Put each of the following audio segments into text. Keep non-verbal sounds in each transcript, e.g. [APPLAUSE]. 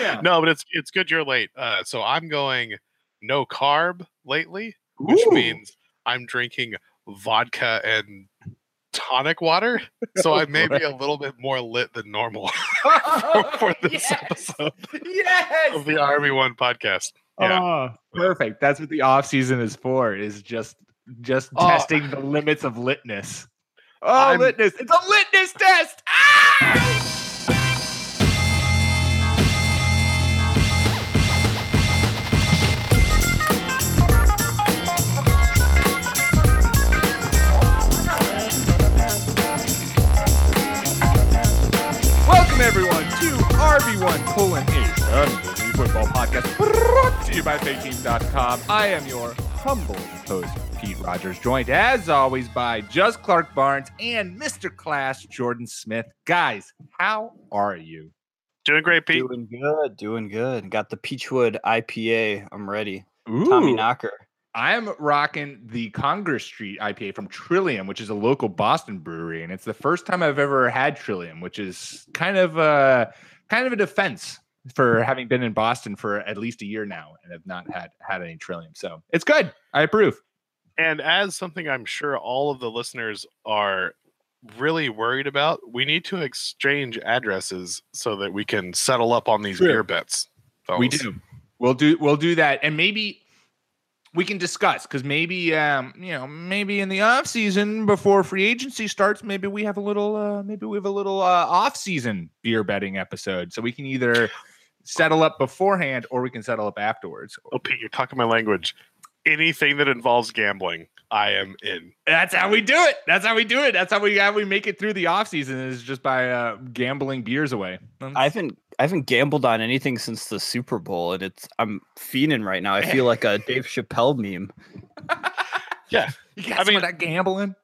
Yeah. No, but it's it's good you're late. Uh, so I'm going no carb lately, which Ooh. means I'm drinking vodka and tonic water. [LAUGHS] So I may be a little bit more lit than normal [LAUGHS] for [LAUGHS] this Yes! episode Yes. of the RB1 podcast. Yeah. Oh, perfect. That's what the off season is for. Is just just Oh. testing the limits of litness. Oh, I'm- litness! It's a litness test. Ah! To RB1 colon H Fantasy Football Podcast brought to you by FakeTeam.com. I am your humble host, Pete Rogers, joined as always by Just Clark Barnes and Mr. Class Jordan Smith. Guys, how are you? Doing great, Pete. Doing good, doing good. Got the Peachwood IPA. I'm ready. Tommy Knocker. I'm rocking the Congress Street IPA from Trillium, which is a local Boston brewery, and it's the first time I've ever had Trillium, which is kind of a kind of a defense for having been in Boston for at least a year now and have not had had any Trillium. So it's good. I approve. And as something I'm sure all of the listeners are really worried about, we need to exchange addresses so that we can settle up on these True. beer bets. We do. We'll do. We'll do that, and maybe we can discuss because maybe um you know maybe in the off season before free agency starts maybe we have a little uh maybe we have a little uh off season beer betting episode. So we can either settle up beforehand or we can settle up afterwards. Oh, Pete, you're talking my language. Anything that involves gambling, I am in. that's how we do it. That's how we do it. That's how we how we make it through the off season is just by uh gambling beers away. I haven't I haven't gambled on anything since the Super Bowl, and it's I'm fiending right now. I feel like a Dave Chappelle meme. [LAUGHS] Yeah. you got I some mean- of that gambling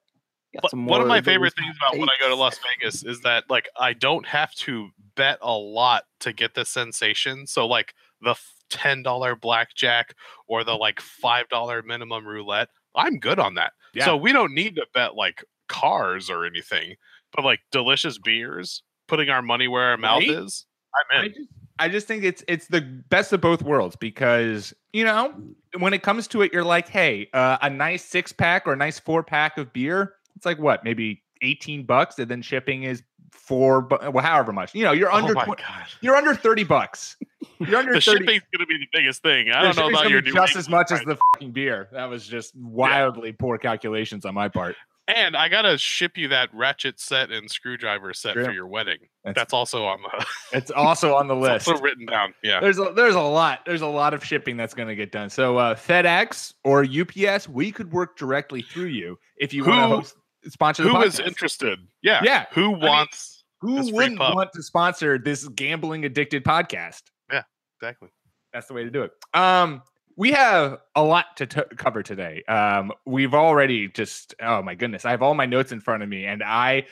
Got some one of my favorite things about when I go to. Las Vegas is that like I don't have to bet a lot to get the sensation. So like the ten dollar blackjack or the like five dollar minimum roulette, I'm good on that. Yeah. So we don't need to bet like cars or anything, but like delicious beers, putting our money where our mouth Right? is. I'm I just, I just think it's it's the best of both worlds because you know when it comes to it, you're like, hey, uh, a nice six pack or a nice four pack of beer, it's like what, maybe eighteen bucks, and then shipping is four, bu- well, however much. You know, you're under oh my tw- god. you're under thirty bucks. You're under The thirty. shipping's gonna be the biggest thing. I don't know about your just as much as the fucking beer. That was just wildly poor calculations on my part. And I gotta ship you that ratchet set and screwdriver set for your wedding. That's, That's also on the [LAUGHS] it's also on the it's list. also written down. Yeah. There's a there's a lot there's a lot of shipping that's going to get done. So uh, FedEx or UPS, we could work directly through you if you want to host sponsor the Who is interested? Yeah. Yeah, Who mean, wants Who this free wouldn't want to sponsor this gambling addicted podcast? Yeah. Exactly? That's the way to do it. Um, we have a lot to t- cover today. Um, we've already just oh my goodness, I have all my notes in front of me, and I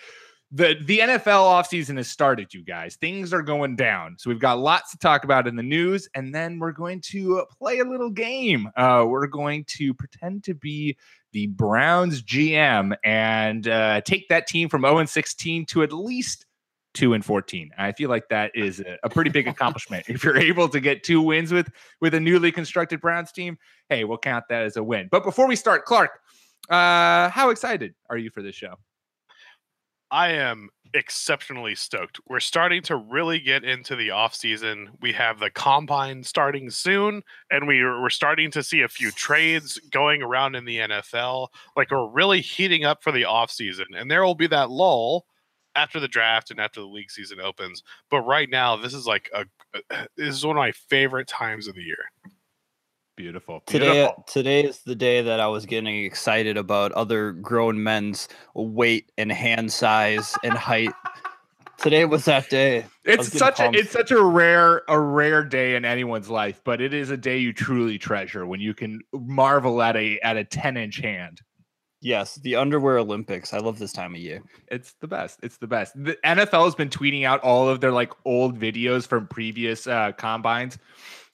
the the NFL offseason has started, you guys. Things are going down, so we've got lots to talk about in the news, and then we're going to play a little game. Uh, we're going to pretend to be the Browns GM and uh, take that team from 0 and 16 to at least two and 14. I feel like that is a, a pretty big [LAUGHS] accomplishment. if you're able to get two wins with with a newly constructed Browns team, hey, we'll count that as a win. But before we start, Clark, uh, how excited are you for this show? I am exceptionally stoked. We're starting to really get into the off season. We have the combine starting soon, and we we're starting to see a few trades going around in the NFL. Like we're really heating up for the off season, and there will be that lull after the draft and after the league season opens. But right now, this is like a uh, [SIGHS] this is one of my favorite times of the year. Beautiful. Today, Beautiful. today is the day that I was getting excited about other grown men's weight and hand size and height Today was that day. It's such a it's such a rare a rare day in anyone's life, but it is a day you truly treasure when you can marvel at a at a 10 inch hand. Yes, the underwear Olympics. I love this time of year. It's the best. It's the best. The NFL has been tweeting out all of their like old videos from previous uh, combines,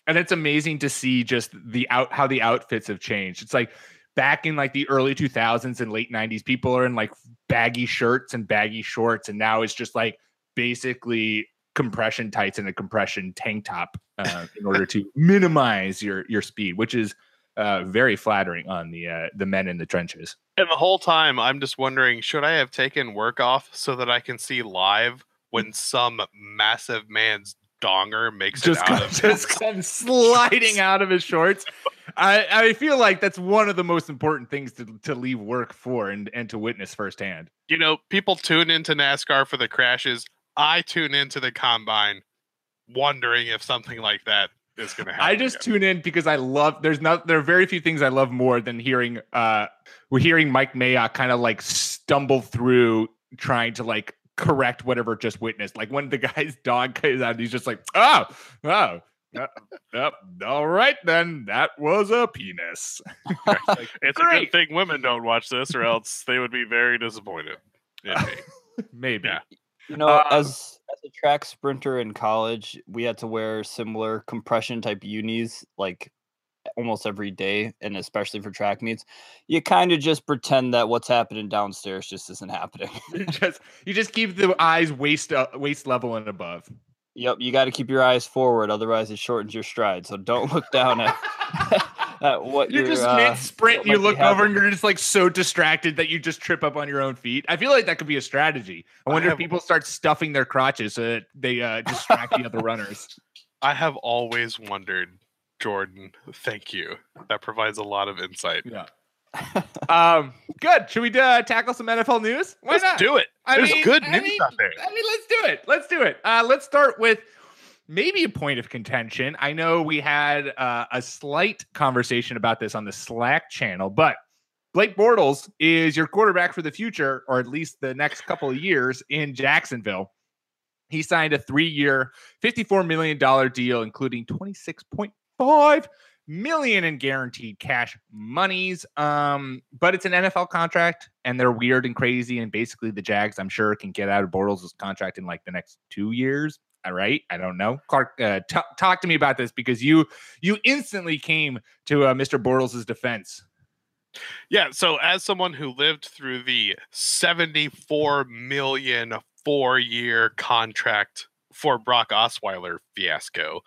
and it's amazing to see just the out how the outfits have changed. It's like back in like the early 2000s and late 90s, people are in like baggy shirts and baggy shorts, and now it's just like basically compression tights and a compression tank top uh, in order to [LAUGHS] minimize your your speed, which is uh, very flattering on the uh, the men in the trenches. And the whole time, I'm just wondering, should I have taken work off so that I can see live when some massive man's donger makes just it come, of [LAUGHS] just come sliding out of his shorts. I, I feel like that's one of the most important things to, to leave work for and, and to witness firsthand. You know, people tune into NASCAR for the crashes. I tune into the combine wondering if something like that is going to happen. I just again. tune in because I love. There's not. There are very few things I love more than hearing. Uh, we're hearing Mike Mayock kind of like stumble through trying to like correct whatever just witnessed. Like when the [LAUGHS] guy's dog comes out, he's just like, oh, oh. Uh, uh, all right, then that was a penis. [LAUGHS] Like, it's a good thing women don't watch this, or else they would be very disappointed. in me. [LAUGHS] Maybe. Yeah. You know, Uh, as as a track sprinter in college, we had to wear similar compression type unis like almost every day, and especially for track meets. You kind of just pretend that what's happening downstairs just isn't happening. [LAUGHS] You just you just keep the eyes waist uh, waist level and above. yep, you got to keep your eyes forward, otherwise it shortens your stride. So don't look down at, [LAUGHS] [LAUGHS] at what You're you're, just uh, mid sprint. what You look over and you're just like so distracted that you just trip up on your own feet. I feel like that could be a strategy. I I wonder if people start stuffing their crotches so that they uh, distract the other runners. [LAUGHS] I have always wondered, Jordan. Thank you. That provides a lot of insight. Yeah. um. Good. Should we uh, tackle some NFL news? Why Let's not? do it. I There's mean- good I news mean- out there. I mean, let's do it. Let's do it. Uh, let's start with maybe a point of contention. I know we had uh, a slight conversation about this on the Slack channel, but Blake Bortles is your quarterback for the future, or at least the next couple of years in Jacksonville. He signed a three-year, $54 million deal, including 26.5 million in guaranteed cash monies. Um, but it's an NFL contract, and they're weird and crazy. And basically, the Jags, I'm sure, can get out of Bortles' contract in like the next two years. All right, I don't know. Clark, uh, t- talk to me about this because you you instantly came to uh, Mr. Bortles' defense. Yeah. So, as someone who lived through the 74 million four year contract for Brock Osweiler fiasco,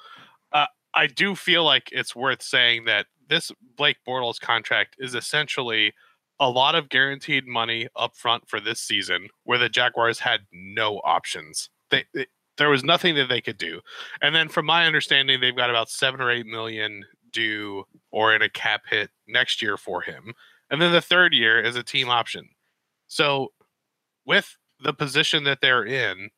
uh, I do feel like it's worth saying that this Blake Bortles contract is essentially a lot of guaranteed money up front for this season where the Jaguars had no options. They, they there was nothing that they could do. And then from my understanding, they've got about seven or eight million due or in a cap hit next year for him. And then the third year is a team option. So with the position that they're in,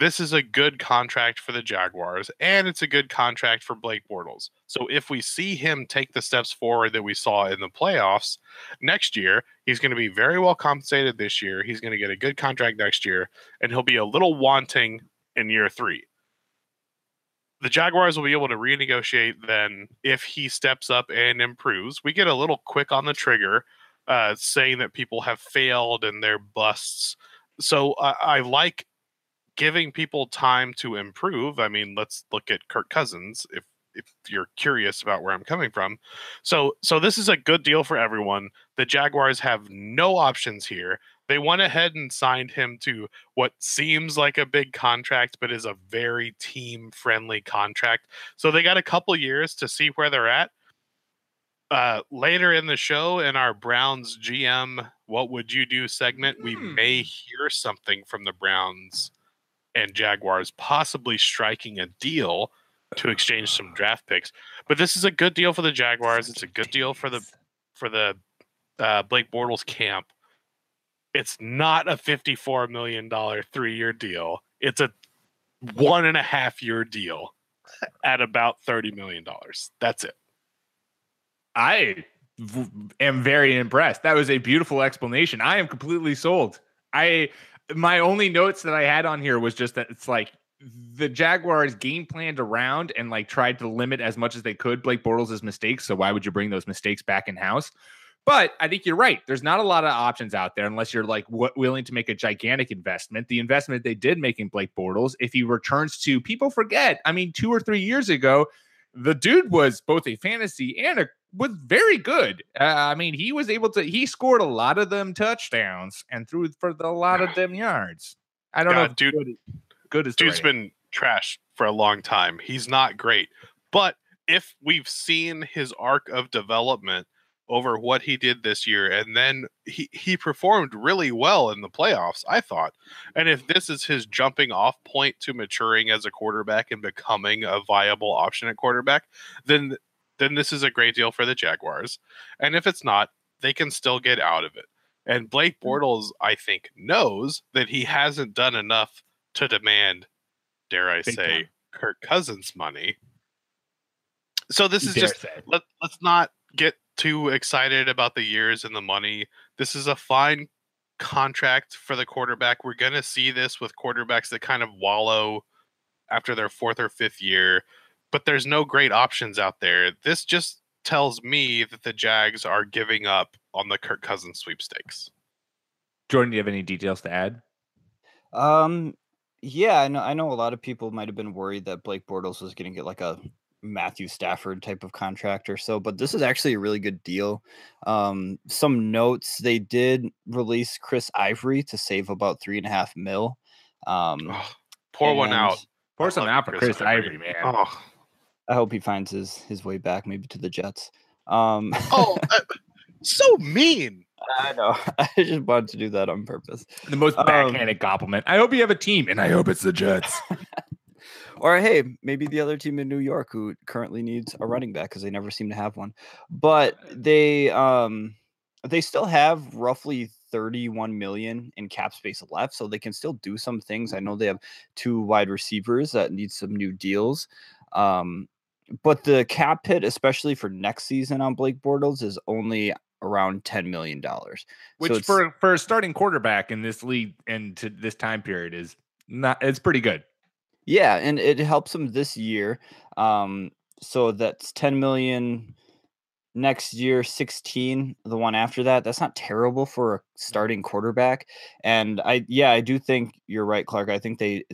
this is a good contract for the Jaguars and it's a good contract for Blake Bortles. So if we see him take the steps forward that we saw in the playoffs next year, he's going to be very well compensated this year. He's going to get a good contract next year and he'll be a little wanting in year 3. The Jaguars will be able to renegotiate then if he steps up and improves. We get a little quick on the trigger uh, saying that people have failed and they're busts. So I I like giving people time to improve. I mean, let's look at Kirk Cousins if if you're curious about where I'm coming from. So so this is a good deal for everyone. The Jaguars have no options here. They went ahead and signed him to what seems like a big contract but is a very team friendly contract. So they got a couple years to see where they're at. Uh, later in the show in our Browns GM what would you do segment, we Hmm. may hear something from the Browns and Jaguars possibly striking a deal to exchange some draft picks. But this is a good deal for the Jaguars. It's a good deal for the for the uh, Blake Bortles camp. It's not a fifty-four million dollar three-year deal. It's a one and a half year deal [LAUGHS] at about thirty million dollars. That's it. I v- am very impressed. That was a beautiful explanation. I am completely sold. I my only notes that I had on here was just that it's like the Jaguars game planned around and like tried to limit as much as they could Blake Bortles' mistakes. So why would you bring those mistakes back in house? But I think you're right. There's not a lot of options out there unless you're like w- willing to make a gigantic investment. The investment they did make in Blake Bortles, if he returns to, people forget. I mean, two or three years ago, the dude was both a fantasy and a was very good. Uh, I mean, he was able to. He scored a lot of them touchdowns and threw for the, a lot of them yards. I don't God, know, dude. Good, good is Dude's been trash for a long time. He's not great, but if we've seen his arc of development over what he did this year and then he he performed really well in the playoffs i thought and if this is his jumping off point to maturing as a quarterback and becoming a viable option at quarterback then then this is a great deal for the jaguars and if it's not they can still get out of it and blake Hmm. bortles i think knows that he hasn't done enough to demand dare i Big say time. kirk cousins money so this is dare just say. let, let's not get too excited about the years and the money. This is a fine contract for the quarterback. We're going to see this with quarterbacks that kind of wallow after their fourth or fifth year, but there's no great options out there. This just tells me that the Jags are giving up on the Kirk Cousins sweepstakes. Jordan, do you have any details to add? Um, yeah, I know. I know a lot of people might have been worried that Blake Bortles was going to get like a Matthew Stafford type of contract or so, but this is actually a really good deal. Um, some notes: they did release Chris Ivory to save about three and a half mil. Um, Ugh, pour one out. Pour I some out for Chris Chris Ivory. Ivory, man. Oh, I hope he finds his his way back, maybe to the Jets. Um, oh [LAUGHS] uh, so mean. I know. [LAUGHS] I just wanted to do that on purpose. The most Um, backhanded compliment. I hope you have a team, and I hope it's the Jets. [LAUGHS] Or hey, maybe the other team in New York who currently needs a running back because they never seem to have one. But they um they still have roughly 31 million in cap space left, so they can still do some things. I know they have two wide receivers that need some new deals. Um, but the cap hit, especially for next season on Blake Bortles, is only around 10 million dollars. Which it's- for for a starting quarterback in this league and to this time period is not. It's pretty good. Yeah, and it helps them this year. Um, so that's 10 million next year, 16 the one after that. That's not terrible for a starting quarterback. And I yeah, I do think you're right, Clark. I think they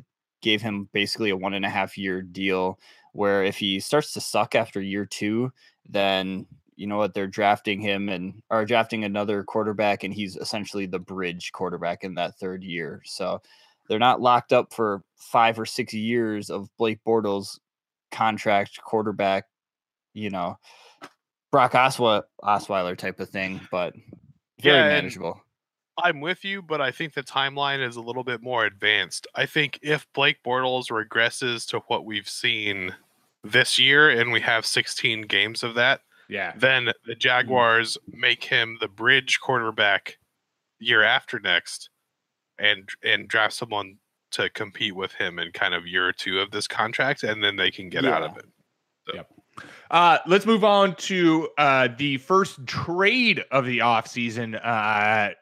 gave him basically a one and a half year deal where if he starts to suck after year two, then you know what they're drafting him and are drafting another quarterback and he's essentially the bridge quarterback in that third year. So they're not locked up for five or six years of Blake Bortles contract quarterback, you know, Brock Oswe- Osweiler type of thing, but very Yeah, manageable. I'm with you, but I think the timeline is a little bit more advanced. I think if Blake Bortles regresses to what we've seen this year, and we have 16 games of that, Yeah. then the mm-hmm. Jaguars make him the bridge quarterback year after next, and and draft someone to compete with him in kind of year two of this contract, and then they can get out of it. Uh, let's move on to uh, the first trade of the offseason. Uh,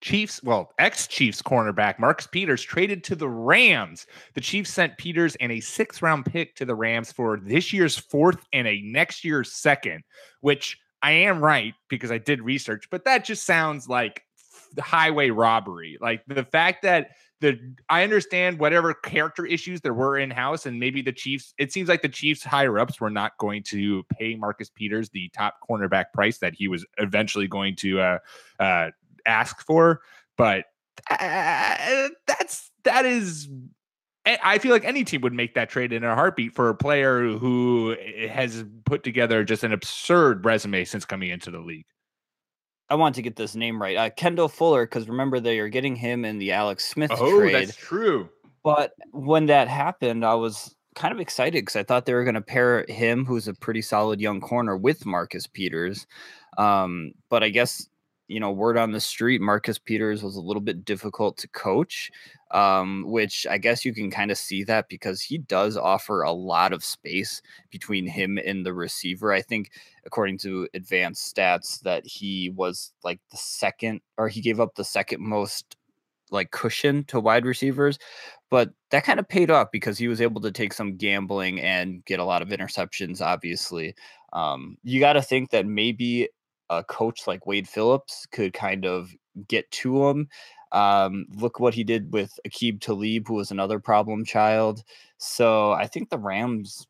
Chiefs, well, ex Chiefs cornerback Marcus Peters traded to the Rams. The Chiefs sent Peters and a sixth round pick to the Rams for this year's fourth and a next year's second, which I am right because I did research, but that just sounds like highway robbery. Like the fact that the I understand whatever character issues there were in house, and maybe the Chiefs. It seems like the Chiefs higher ups were not going to pay Marcus Peters the top cornerback price that he was eventually going to uh, uh, ask for. But uh, that's that is. I I feel like any team would make that trade in a heartbeat for a player who has put together just an absurd resume since coming into the league. I want to get this name right. Uh, Kendall Fuller, because remember they are getting him in the Alex Smith Oh, trade. that's true. But when that happened, I was kind of excited because I thought they were going to pair him, who's a pretty solid young corner, with Marcus Peters. Um, but I guess you know, word on the street, Marcus Peters was a little bit difficult to coach, um, which I guess you can kind of see that because he does offer a lot of space between him and the receiver. I think, according to advanced stats, that he was like the second, or he gave up the second most like cushion to wide receivers, but that kind of paid off because he was able to take some gambling and get a lot of interceptions. Obviously, um, you got to think that maybe a coach like Wade Phillips could kind of get to him. Um, look what he did with Aqib Talib, who was another problem child. So I think the Rams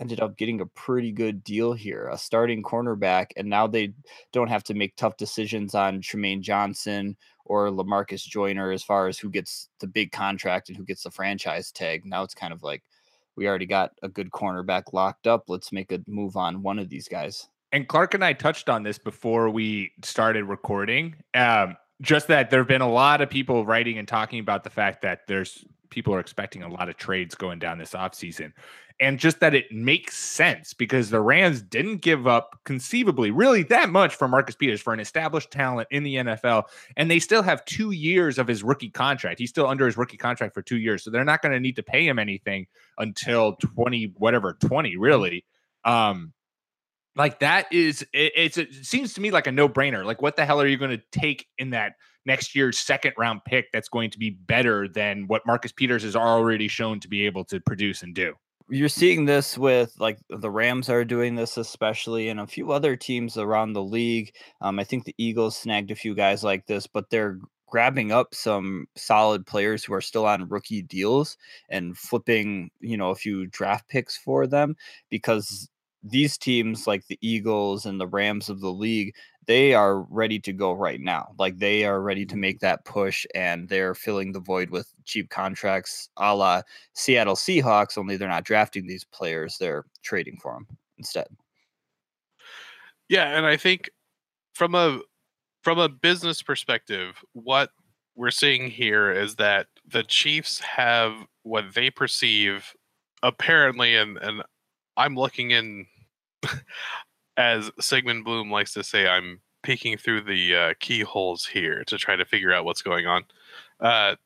ended up getting a pretty good deal here, a starting cornerback, and now they don't have to make tough decisions on Trumaine Johnson or Lamarcus Joyner as far as who gets the big contract and who gets the franchise tag. Now it's kind of like we already got a good cornerback locked up. Let's make a move on one of these guys. And Clark and I touched on this before we started recording. Um, just that there have been a lot of people writing and talking about the fact that there's people are expecting a lot of trades going down this offseason and just that it makes sense because the Rams didn't give up conceivably really that much for Marcus Peters for an established talent in the NFL. And they still have two years of his rookie contract. He's still under his rookie contract for two years. So they're not going to need to pay him anything until 20, whatever, 20, really. Um, like that is it, it's it seems to me like a no-brainer. Like, what the hell are you going to take in that next year's second round pick that's going to be better than what Marcus Peters has already shown to be able to produce and do? you're seeing this with like the Rams are doing this especially, and a few other teams around the league. Um, I think the Eagles snagged a few guys like this, but they're grabbing up some solid players who are still on rookie deals and flipping, you know, a few draft picks for them because these teams like the Eagles and the Rams of the league, they are ready to go right now. Like they are ready to mm-hmm. make that push and they're filling the void with cheap contracts a la Seattle Seahawks, only they're not drafting these players, they're trading for them instead. Yeah, and I think from a from a business perspective, what we're seeing here is that the Chiefs have what they perceive apparently and and I'm looking in, [LAUGHS] as Sigmund Bloom likes to say, I'm peeking through the uh, keyholes here to try to figure out what's going on. Uh,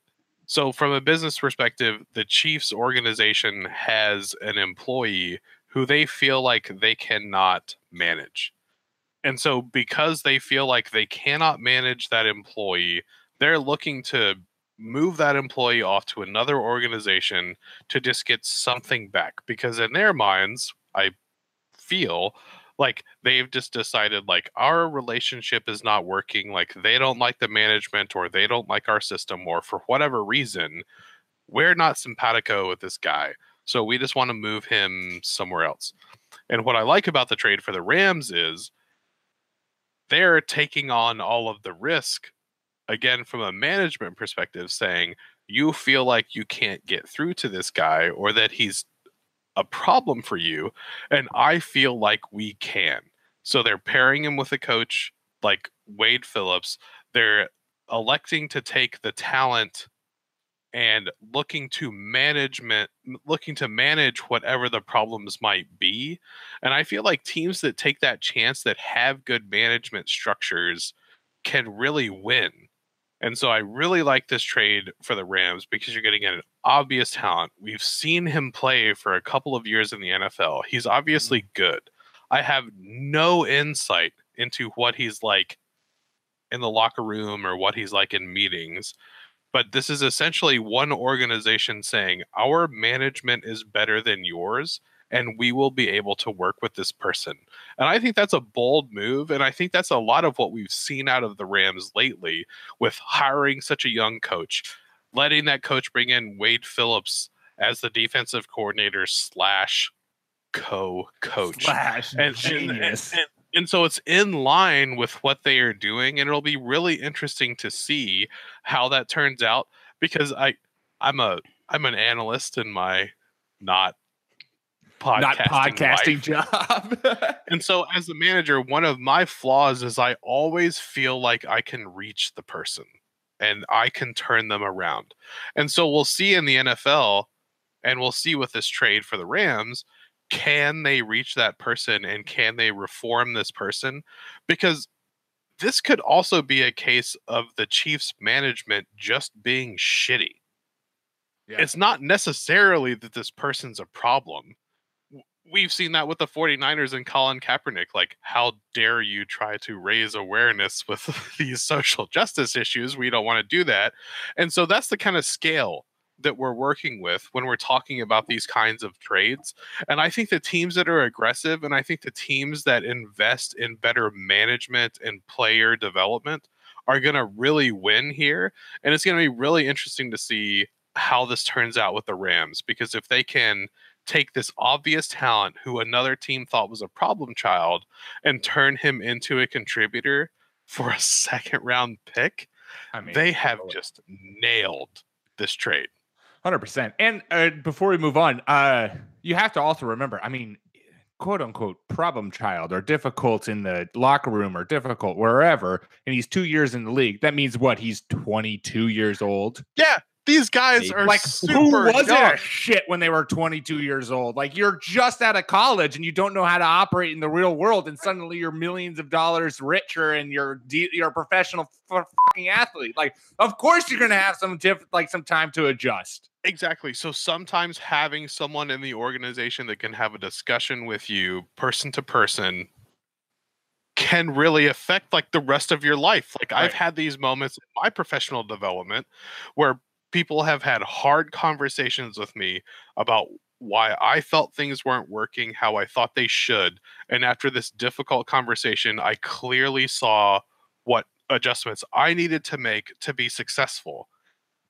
so, from a business perspective, the Chiefs organization has an employee who they feel like they cannot manage. And so, because they feel like they cannot manage that employee, they're looking to move that employee off to another organization to just get something back because in their minds i feel like they've just decided like our relationship is not working like they don't like the management or they don't like our system or for whatever reason we're not simpatico with this guy so we just want to move him somewhere else. And what i like about the trade for the rams is they're taking on all of the risk again from a management perspective saying you feel like you can't get through to this guy or that he's a problem for you and i feel like we can. So they're pairing him with a coach like wade phillips. They're electing to take the talent and looking to management looking to manage whatever the problems might be. And i feel like teams that take that chance that have good management structures can really win and so I really like this trade for the Rams because you're getting an obvious talent. We've seen him play for a couple of years in the NFL. He's obviously mm-hmm. good. I have no insight into what he's like in the locker room or what he's like in meetings. But this is essentially one organization saying our management is better than yours and we will be able to work with this person. And I think that's a bold move. And I think that's a lot of what we've seen out of the Rams lately with hiring such a young coach, letting that coach bring in Wade Phillips as the defensive coordinator slash co coach. Slash and, genius. And, and, and so it's in line with what they are doing. And it'll be really interesting to see how that turns out because I I'm a I'm an analyst in my not podcasting not podcasting life. job. [LAUGHS] and so as a manager, one of my flaws is I always feel like I can reach the person and I can turn them around. And so we'll see in the NFL and we'll see with this trade for the Rams, can they reach that person and can they reform this person? Because this could also be a case of the Chiefs management just being shitty. Yeah. It's not necessarily that this person's a problem we've seen that with the 49ers and Colin Kaepernick. Like, how dare you try to raise awareness with [LAUGHS] these social justice issues? We don't want to do that. And so that's the kind of scale that we're working with when we're talking about mm. these kinds of trades. And I think the teams that are aggressive and I think the teams that invest in better management and player development are going to really win here. And it's going to be really interesting to see how this turns out with the Rams because if they can take this obvious talent who another team thought was a problem child and turn him into a contributor for a [LAUGHS] second round pick, I mean, they have just nailed this trade. Hundred percent. And uh, before we move on, uh, you have to also remember. I mean, quote unquote problem child or difficult in the locker room or difficult wherever, and he's two years in the league. That means what? He's twenty two years old. Yeah, these guys are like who was young. shit when they were 22 years old like you're just out of college and you don't know how to operate in the real world and suddenly you're millions of dollars richer and you're you're a professional fucking athlete like of course you're gonna have some diff- like some time to adjust exactly so sometimes having someone in the organization that can have a discussion with you person to person can really affect like the rest of your life. Like right. I've had these moments in my professional development where people have had hard conversations with me about why I felt things weren't working how I thought they should. And after this difficult conversation, I clearly saw what adjustments I needed to make to be successful.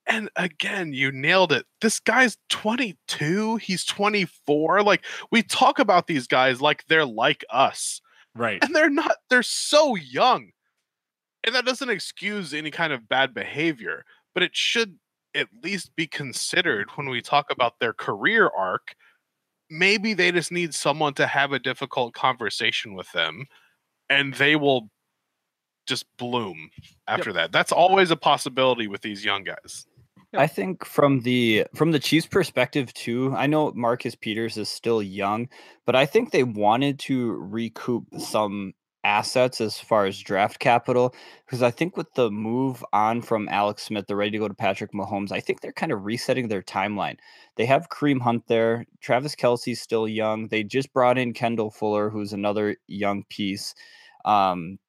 And again, you nailed it. This guy's 22, he's 24. Like we talk about these guys like they're like us. Right. And they're not, they're so young. And that doesn't excuse any kind of bad behavior, but it should at least be considered when we talk about their career arc. Maybe they just need someone to have a difficult conversation with them and they will just bloom after yep. that. That's always a possibility with these young guys. I think from the from the Chiefs perspective too, I know Marcus Peters is still young, but I think they wanted to recoup some assets as far as draft capital because I think with the move on from Alex Smith, they're ready to go to Patrick Mahomes. I think they're kind of resetting their timeline. They have Kareem Hunt there. Travis Kelce's still young. They just brought in Kendall Fuller, who's another young piece. Um,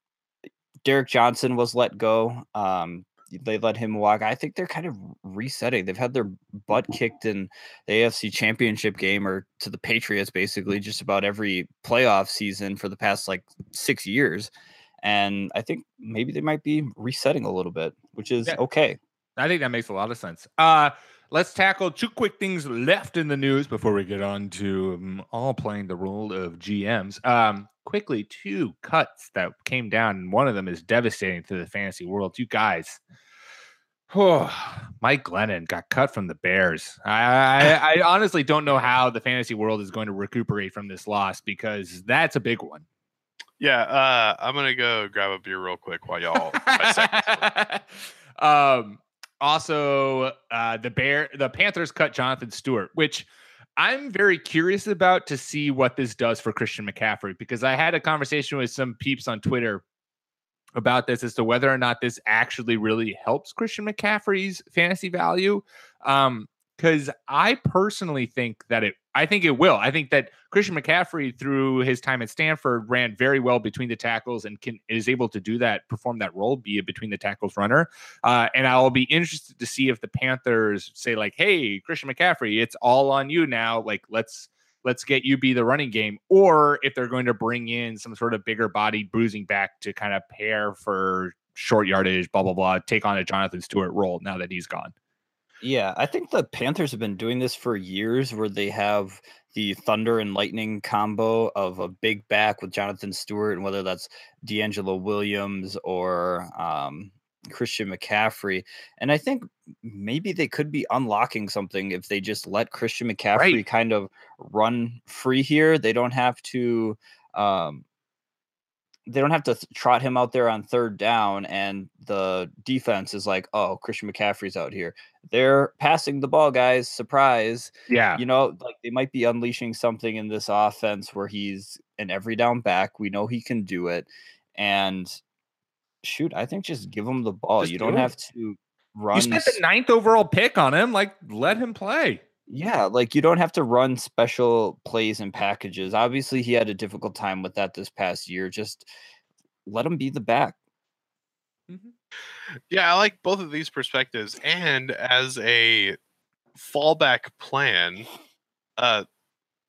Derrick Johnson was let go. Um, they let him walk. I think they're kind of resetting. They've had their butt kicked in the AFC Championship game or to the Patriots basically just about every playoff season for the past like six years. And I think maybe they might be resetting a little bit, which is yeah. okay. I think that makes a lot of sense. Uh, let's tackle two quick things left in the news before we get on to um, all playing the role of GMs. Um, quickly, two cuts that came down, and one of them is devastating to the fantasy world. You guys, oh, Mike Glennon got cut from the Bears. [LAUGHS] I, I, I honestly don't know how the fantasy world is going to recuperate from this loss because that's a big one. Yeah, uh, I'm gonna go grab a beer real quick while y'all. [LAUGHS] um, also, uh, the Bear, the Panthers cut Jonathan Stewart, which I'm very curious about to see what this does for Christian McCaffrey because I had a conversation with some peeps on Twitter about this as to whether or not this actually really helps Christian McCaffrey's fantasy value. Um, because I personally think that it I think it will. I think that Christian McCaffrey, through his time at Stanford, ran very well between the tackles and can is able to do that, perform that role, be a between the tackles runner. Uh, and I'll be interested to see if the Panthers say like, "Hey, Christian McCaffrey, it's all on you now. Like, let's let's get you be the running game," or if they're going to bring in some sort of bigger body bruising back to kind of pair for short yardage, blah blah blah, take on a Jonathan Stewart role now that he's gone. Yeah, I think the Panthers have been doing this for years where they have the thunder and lightning combo of a big back with Jonathan Stewart, and whether that's DeAngelo Williams or um, Christian McCaffrey. And I think maybe they could be unlocking something if they just let Christian McCaffrey right. kind of run free here. They don't have to um, they don't have to trot him out there on third down and the defense is like oh christian mccaffrey's out here they're passing the ball guys surprise yeah you know like they might be unleashing something in this offense where he's an every down back we know he can do it and shoot i think just give him the ball just you do not have to run you spent the ninth overall pick on him like let him play Yeah, like you don't have to run special plays and packages. Obviously, he had a difficult time with that this past year. Just let him be the back. Mm-hmm. Yeah, I like both of these perspectives. And as a fallback plan, uh,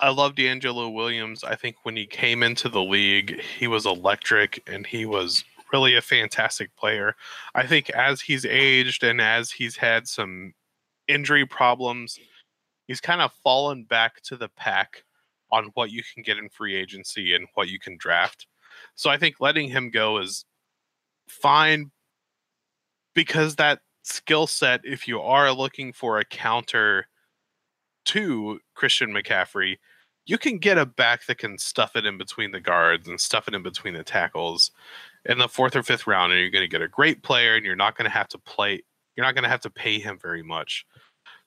I love DeAngelo Williams. I think when he came into the league, he was electric and he was really a fantastic player. I think as he's aged and as he's had some injury problems, he's kind of fallen back to the pack on what you can get in free agency and what you can draft. So I think letting him go is fine because that skill set, if you are looking for a counter to Christian McCaffrey, you can get a back that can stuff it in between the guards and stuff it in between the tackles in the fourth or fifth round, and you're going to get a great player, and you're not going to have to play. You're not going to have to pay him very much.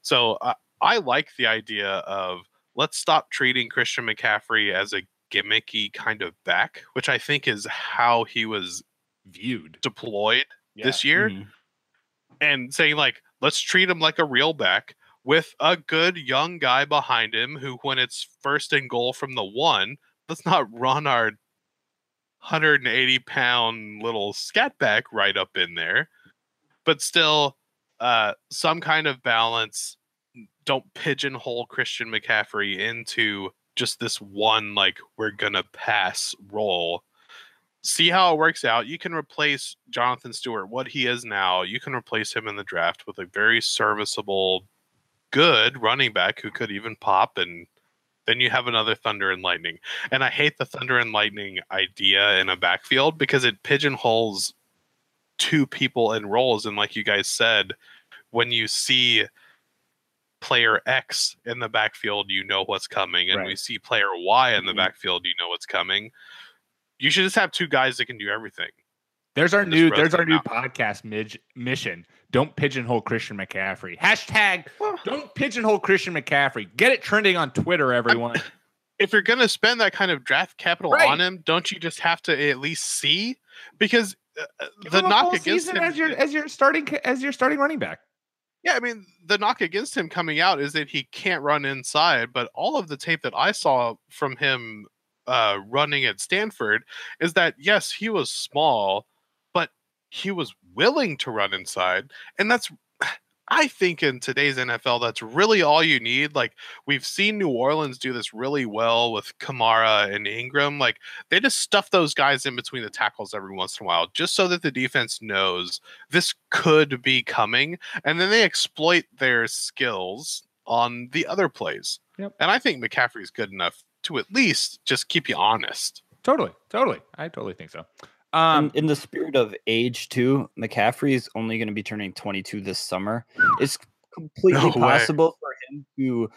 So uh, I like the idea of let's stop treating Christian McCaffrey as a gimmicky kind of back, which I think is how he was viewed, deployed yeah. this year. Mm-hmm and saying like let's treat him like a real back with a good young guy behind him who when it's first and goal from the one let's not run our 180 pound little scat back right up in there. But still uh some kind of balance don't pigeonhole christian mccaffrey into just this one like we're gonna pass role see how it works out. You can replace Jonathan Stewart, what he is now. You can replace him in the draft with a very serviceable, good running back who could even pop, and then you have another Thunder and Lightning. And I hate the Thunder and Lightning idea in a backfield because it pigeonholes two people in roles. And like you guys said, when you see player X in the backfield, you know what's coming, and right. we see player Y in the mm-hmm. backfield, you know what's coming you should just have two guys that can do everything. There's our new there's our new out. podcast midge, mission. Don't pigeonhole Christian McCaffrey. Hashtag don't pigeonhole Christian McCaffrey. Get it trending on Twitter, everyone. I'm, [COUGHS] if you're gonna spend that kind of draft capital right. on him, don't you just have to at least see? Because uh, uh the knock against him as your as your starting as your starting running back. Yeah, I mean the knock against him coming out is that he can't run inside, but all of the tape that I saw from him uh, running at Stanford is that yes, he was small, but he was willing to run inside, and that's [SIGHS] I think in today's NFL, that's really all you need. Like we've seen New Orleans do this really well with Kamara and Ingram. Like they just stuff those guys in between the tackles every once in a while, just so that the defense knows this could be coming, and then they exploit their skills on the other plays. Yep. And I think McCaffrey's good enough to at least just keep you honest. Totally, totally. I totally think so. Um, in, in the spirit of age, too, McCaffrey is only going to be turning 22 this summer. It's completely no possible for him to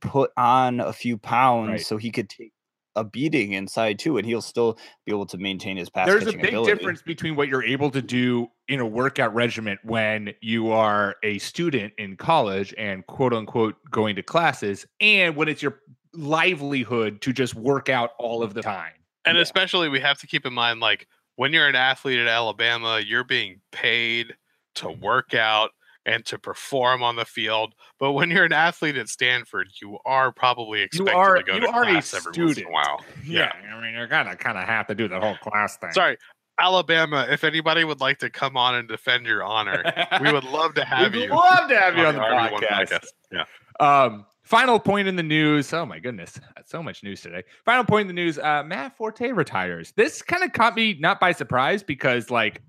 put on a few pounds right. so he could take a beating inside too, and he'll still be able to maintain his pass. There's a big ability. difference between what you're able to do in a workout regimen when you are a student in college and quote unquote going to classes, and when it's your livelihood to just work out all of the time. And yeah. especially we have to keep in mind like when you're an athlete at Alabama, you're being paid to work out and to perform on the field. But when you're an athlete at Stanford, you are probably expected are, to go to class every student. once in a while. [LAUGHS] Yeah. yeah. I mean, you're gonna kind of have to do the whole class thing. Sorry, Alabama, if anybody would like to come on and defend your honor, we would love to [LAUGHS] have We'd you. Love to have you on the, the podcast. podcast. Yeah. Um, Final point in the news. Oh my goodness, so much news today. Final point in the news. Uh, Matt Forte retires. This kind of caught me not by surprise because like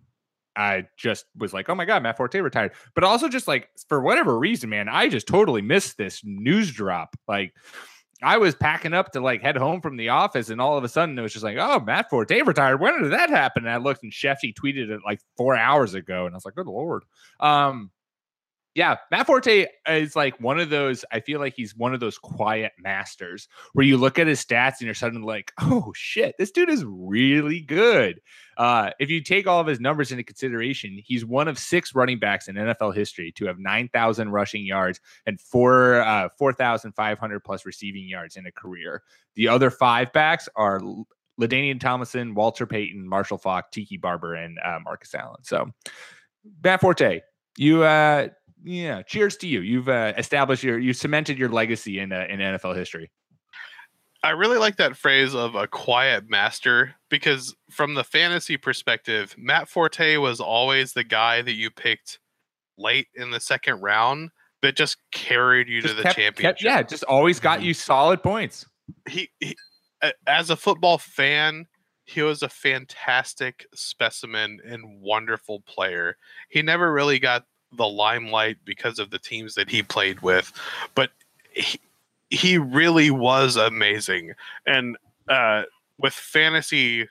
I just was like, oh my god, Matt Forte retired. But also just like for whatever reason, man, I just totally missed this news drop. Like I was packing up to like head home from the office, and all of a sudden it was just like, oh, Matt Forte retired. When did that happen? And I looked, and Schefty tweeted it like four hours ago, and I was like, good lord. Um, yeah, Matt Forte is like one of those. I feel like he's one of those quiet masters where you look at his stats and you're suddenly like, oh shit, this dude is really good. Uh, if you take all of his numbers into consideration, he's one of six running backs in NFL history to have 9,000 rushing yards and four uh, 4,500 plus receiving yards in a career. The other five backs are LaDainian Tomlinson, Walter Payton, Marshall Faulk, Tiki Barber, and uh, Marcus Allen. So, Matt Forte, you uh yeah, cheers to you. You've uh, established your, you cemented your legacy in uh, in NFL history. I really like that phrase of a quiet master because, from the fantasy perspective, Matt Forte was always the guy that you picked late in the second round that just carried you Just to the kept- championship. kept- yeah, just always got Mhm. you solid points. he, he as a football fan he was a fantastic specimen and wonderful player he never really got the limelight because of the teams that he played with but he, he really was amazing and uh, with fantasy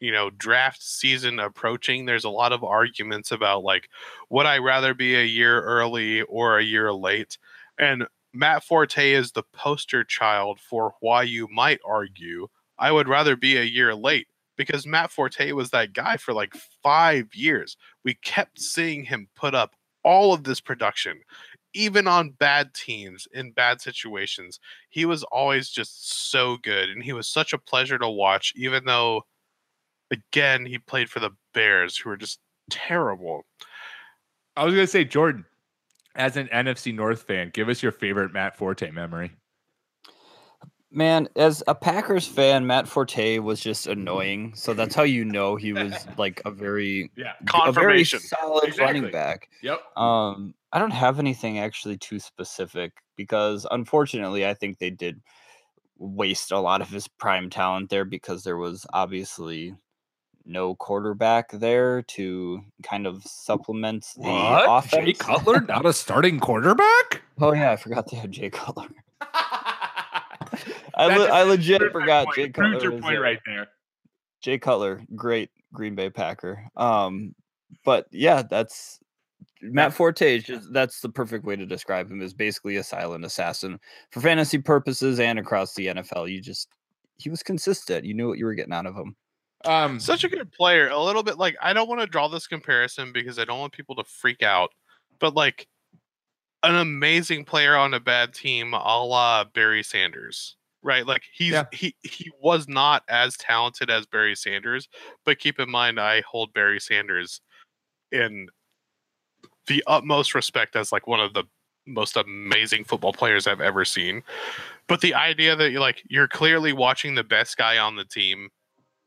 you know draft season approaching there's a lot of arguments about like would i rather be a year early or a year late and Matt Forte is the poster child for why you might argue I would rather be a year late because Matt Forte was that guy for like five years. We kept seeing him put up all of this production, even on bad teams in bad situations. He was always just so good, and he was such a pleasure to watch, even though, again, he played for the Bears, who were just terrible. I was gonna say, Jordan, as an NFC North fan, give us your favorite Matt Forte memory. Man, as a Packers fan, Matt Forte was just annoying. So that's how you know he was [LAUGHS] like a very Yeah. a very solid Exactly. running back. Yep. Um, I don't have anything actually too specific because unfortunately, I think they did waste a lot of his prime talent there because there was obviously no quarterback there to kind of supplement the offense. Jay Cutler, not a starting quarterback? [LAUGHS] Oh yeah, I forgot they had Jay Cutler. I, le- I legit forgot point. Jay Proved Cutler. your point there. right there. Jay Cutler, great Green Bay Packer. Um, but yeah, that's Matt Forte. Is just that's the perfect way to describe him. Is basically a silent assassin for fantasy purposes and across the NFL. You just he was consistent. You knew what you were getting out of him. Um, such a good player. A little bit like I don't want to draw this comparison because I don't want people to freak out, but like an amazing player on a bad team, a la Barry Sanders, right? Like he's Yeah. he he was not as talented as Barry Sanders, but keep in mind I hold Barry Sanders in the utmost respect as like one of the most amazing football players I've ever seen. But the idea that you're like you're clearly watching the best guy on the team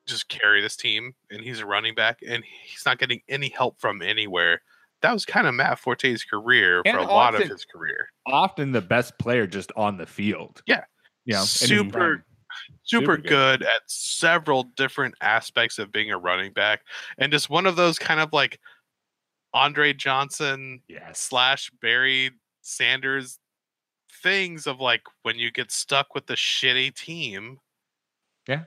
just carry this team and he's a running back and he's not getting any help from anywhere. That was kind of Matt Forte's career for And a lot of his career. often the best player just on the field. Yeah. You know, Super- prime. Super, Super good. good. at several different aspects of being a running back and just one of those kind of like Andre Johnson Yes. slash Barry Sanders things of like when you get stuck with the shitty team. Yeah.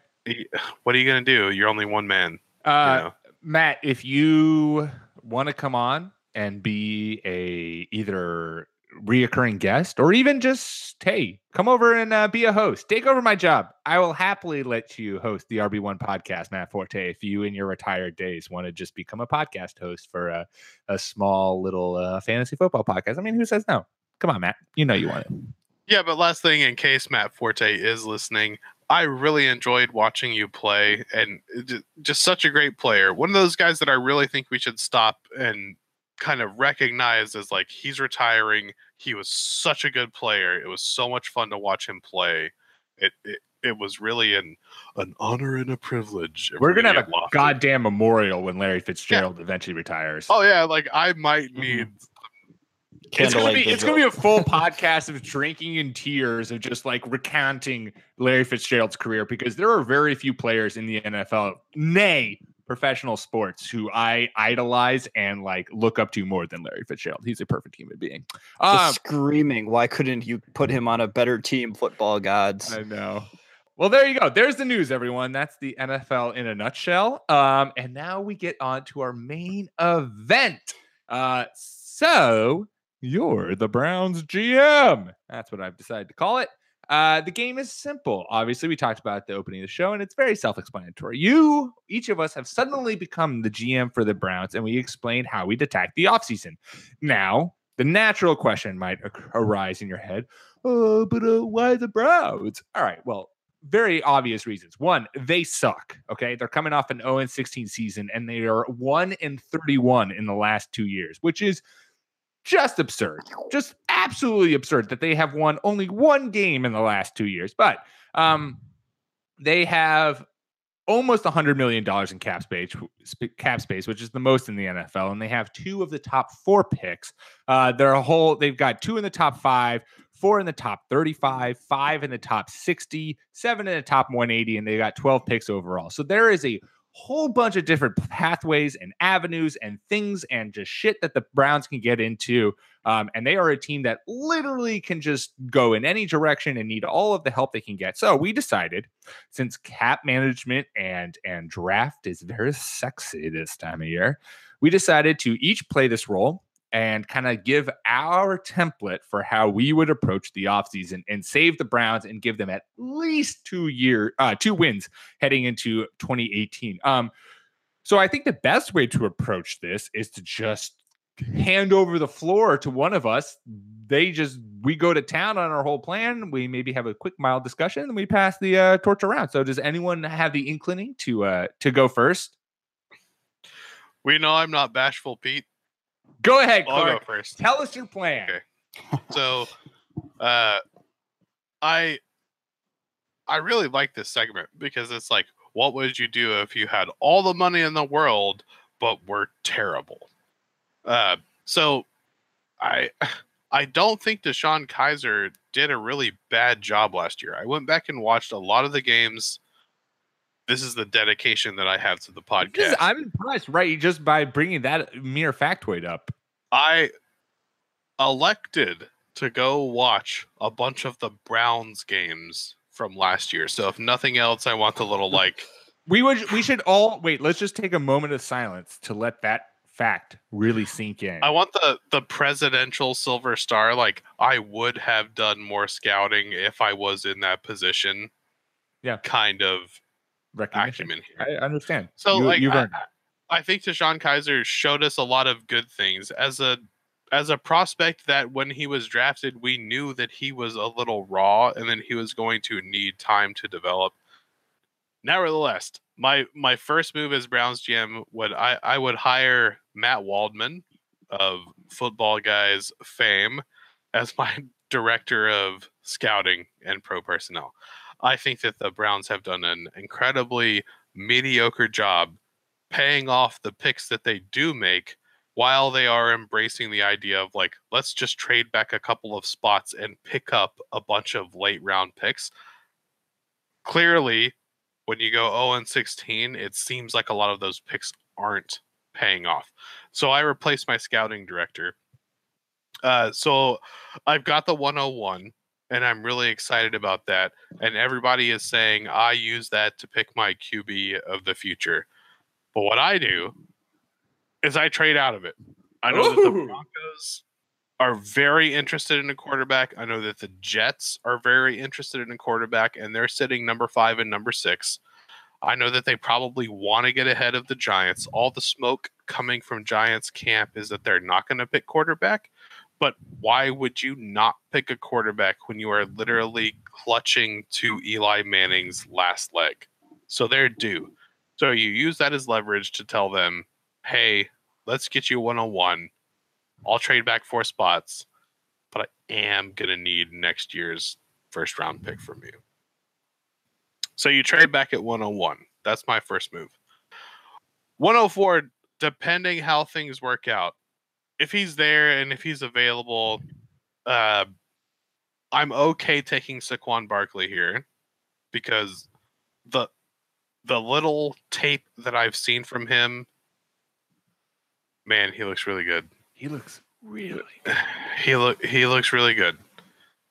What are you going to do? You're only one man. you Uh, know? Matt, if you want to come on and be a either reoccurring guest or even just hey, come over and uh, be a host, take over my job. I will happily let you host the RB1 podcast, Matt Forte. If you in your retired days want to just become a podcast host for a, a small little uh, fantasy football podcast, I mean, who says no? Come on, Matt. You know you want it. Yeah, but last thing, in case Matt Forte is listening, I really enjoyed watching you play, and just such a great player. One of those guys that I really think we should stop and kind of recognized as like he's retiring. He was such a good player. It was so much fun to watch him play. It it, it was really an an honor and a privilege. We're gonna have a lofty. goddamn memorial when Larry Fitzgerald eventually retires. Oh yeah, like I might Mm-hmm. need. It's gonna, be, it's gonna be a full [LAUGHS] podcast of drinking in tears of just like recounting Larry Fitzgerald's career because there are very few players in the NFL, nay, professional sports, who I idolize and like look up to more than Larry Fitzgerald. He's a perfect human being. Um, screaming, why couldn't you put him on a better team, football gods? I know. Well, there you go. There's the news, everyone. That's the NFL in a nutshell. Um, and now we get on to our main event. Uh, so you're the Browns GM. That's what I've decided to call it. Uh, the game is simple. Obviously, we talked about the opening of the show, and it's very self-explanatory. You, each of us, have suddenly become the GM for the Browns, and we explained how we'd attack the offseason. Now, the natural question might arise in your head oh, but uh, why the Browns? All right, well, very obvious reasons. One, they suck. Okay, they're coming off an 0 and 16 season, and they are one and 31 in the last two years, which is just absurd, just absolutely absurd that they have won only one game in the last two years. But um, they have almost $100 million in cap space, cap space, which is the most in the NFL. And they have two of the top four picks. Uh, they're a whole, they've got two in the top five, four in the top 35, five in the top 60, seven in the top 180, and they got 12 picks overall. So there is a whole bunch of different pathways and avenues and things and just shit that the Browns can get into. Um, and they are a team that literally can just go in any direction and need all of the help they can get. So we decided, since cap management and and draft is very sexy this time of year, we decided to each play this role and kind of give our template for how we would approach the offseason and save the Browns and give them at least two year uh two wins heading into 2018. Um so I think the best way to approach this is to just hand over the floor to one of us. They just we go to town on our whole plan. We maybe have a quick mild discussion and we pass the uh, torch around. So does anyone have the inclining to uh to go first? We know I'm not bashful, Pete. Go ahead, I'll Clark. go first. Tell us your plan. Okay. So, uh, I I really like this segment because it's like, what would you do if you had all the money in the world but were terrible? Uh, so I I don't think DeShone Kizer did a really bad job last year. I went back and watched a lot of the games. This is the dedication that I have to the podcast. I'm impressed, right? Just by bringing that mere factoid up. I elected to go watch a bunch of the Browns games from last year. So if nothing else, I want the little like [LAUGHS] We would we should all wait, let's just take a moment of silence to let that fact really sink in. I want the the presidential silver star like I would have done more scouting if I was in that position. Yeah. Kind of Recognition. acumen here. I understand. So You- like you've I, earned it. I think DeShone Kizer showed us a lot of good things as a as a prospect that when he was drafted, we knew that he was a little raw and then he was going to need time to develop. Nevertheless, my my first move as Browns GM would I, I would hire Matt Waldman of Football Guys fame as my [LAUGHS] director of scouting and pro personnel. I think that the Browns have done an incredibly mediocre job paying off the picks that they do make while they are embracing the idea of like let's just trade back a couple of spots and pick up a bunch of late round picks. Clearly when you go 0 and 16 it seems like a lot of those picks aren't paying off. So i replaced my scouting director. Uh, so i've got the 101 and i'm really excited about that and everybody is saying i use that to pick my qb of the future but what I do is I trade out of it. I know that the Broncos are very interested in a quarterback. I know that the Jets are very interested in a quarterback, and they're sitting number five and number six. I know that they probably want to get ahead of the Giants. All the smoke coming from Giants camp is that they're not going to pick quarterback. But why would you not pick a quarterback when you are literally clutching to Eli Manning's last leg? So they're due. So you use that as leverage to tell them, hey, let's get you one on one. I'll trade back four spots, but I am going to need next year's first round pick from you. So you trade back at 101. That's my first move. 104, depending how things work out, if he's there and if he's available, uh, I'm okay taking Saquon Barkley here because the the little tape that I've seen from him, man, he looks really good. He looks really [SIGHS] He look he looks really good,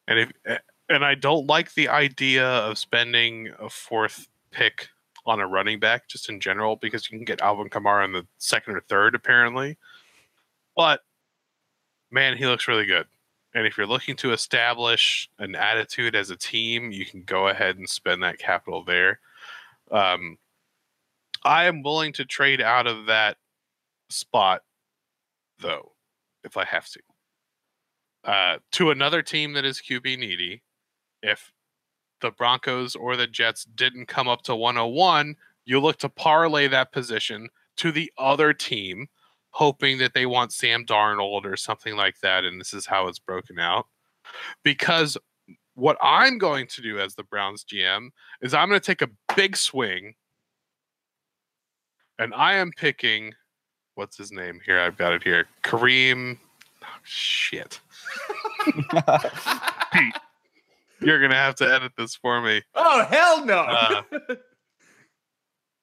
and if eh, and I don't like the idea of spending a fourth pick on a running back just in general because you can get Alvin Kamara in the second or third apparently, but man, he looks really good. And if you're looking to establish an attitude as a team, you can go ahead and spend that capital there. Um, I am willing to trade out of that spot, though, if I have to, uh, to another team that is QB needy. If the Broncos or the Jets didn't come up to 101, you look to parlay that position to the other team, hoping that they want Sam Darnold or something like that, and this is how it's broken out. Because what I'm going to do as the Browns GM is I'm going to take a big swing, and I am picking what's his name here? I've got it here. Kareem. Oh, shit. [LAUGHS] Pete, you're gonna have to edit this for me. Oh hell no! Uh, [LAUGHS]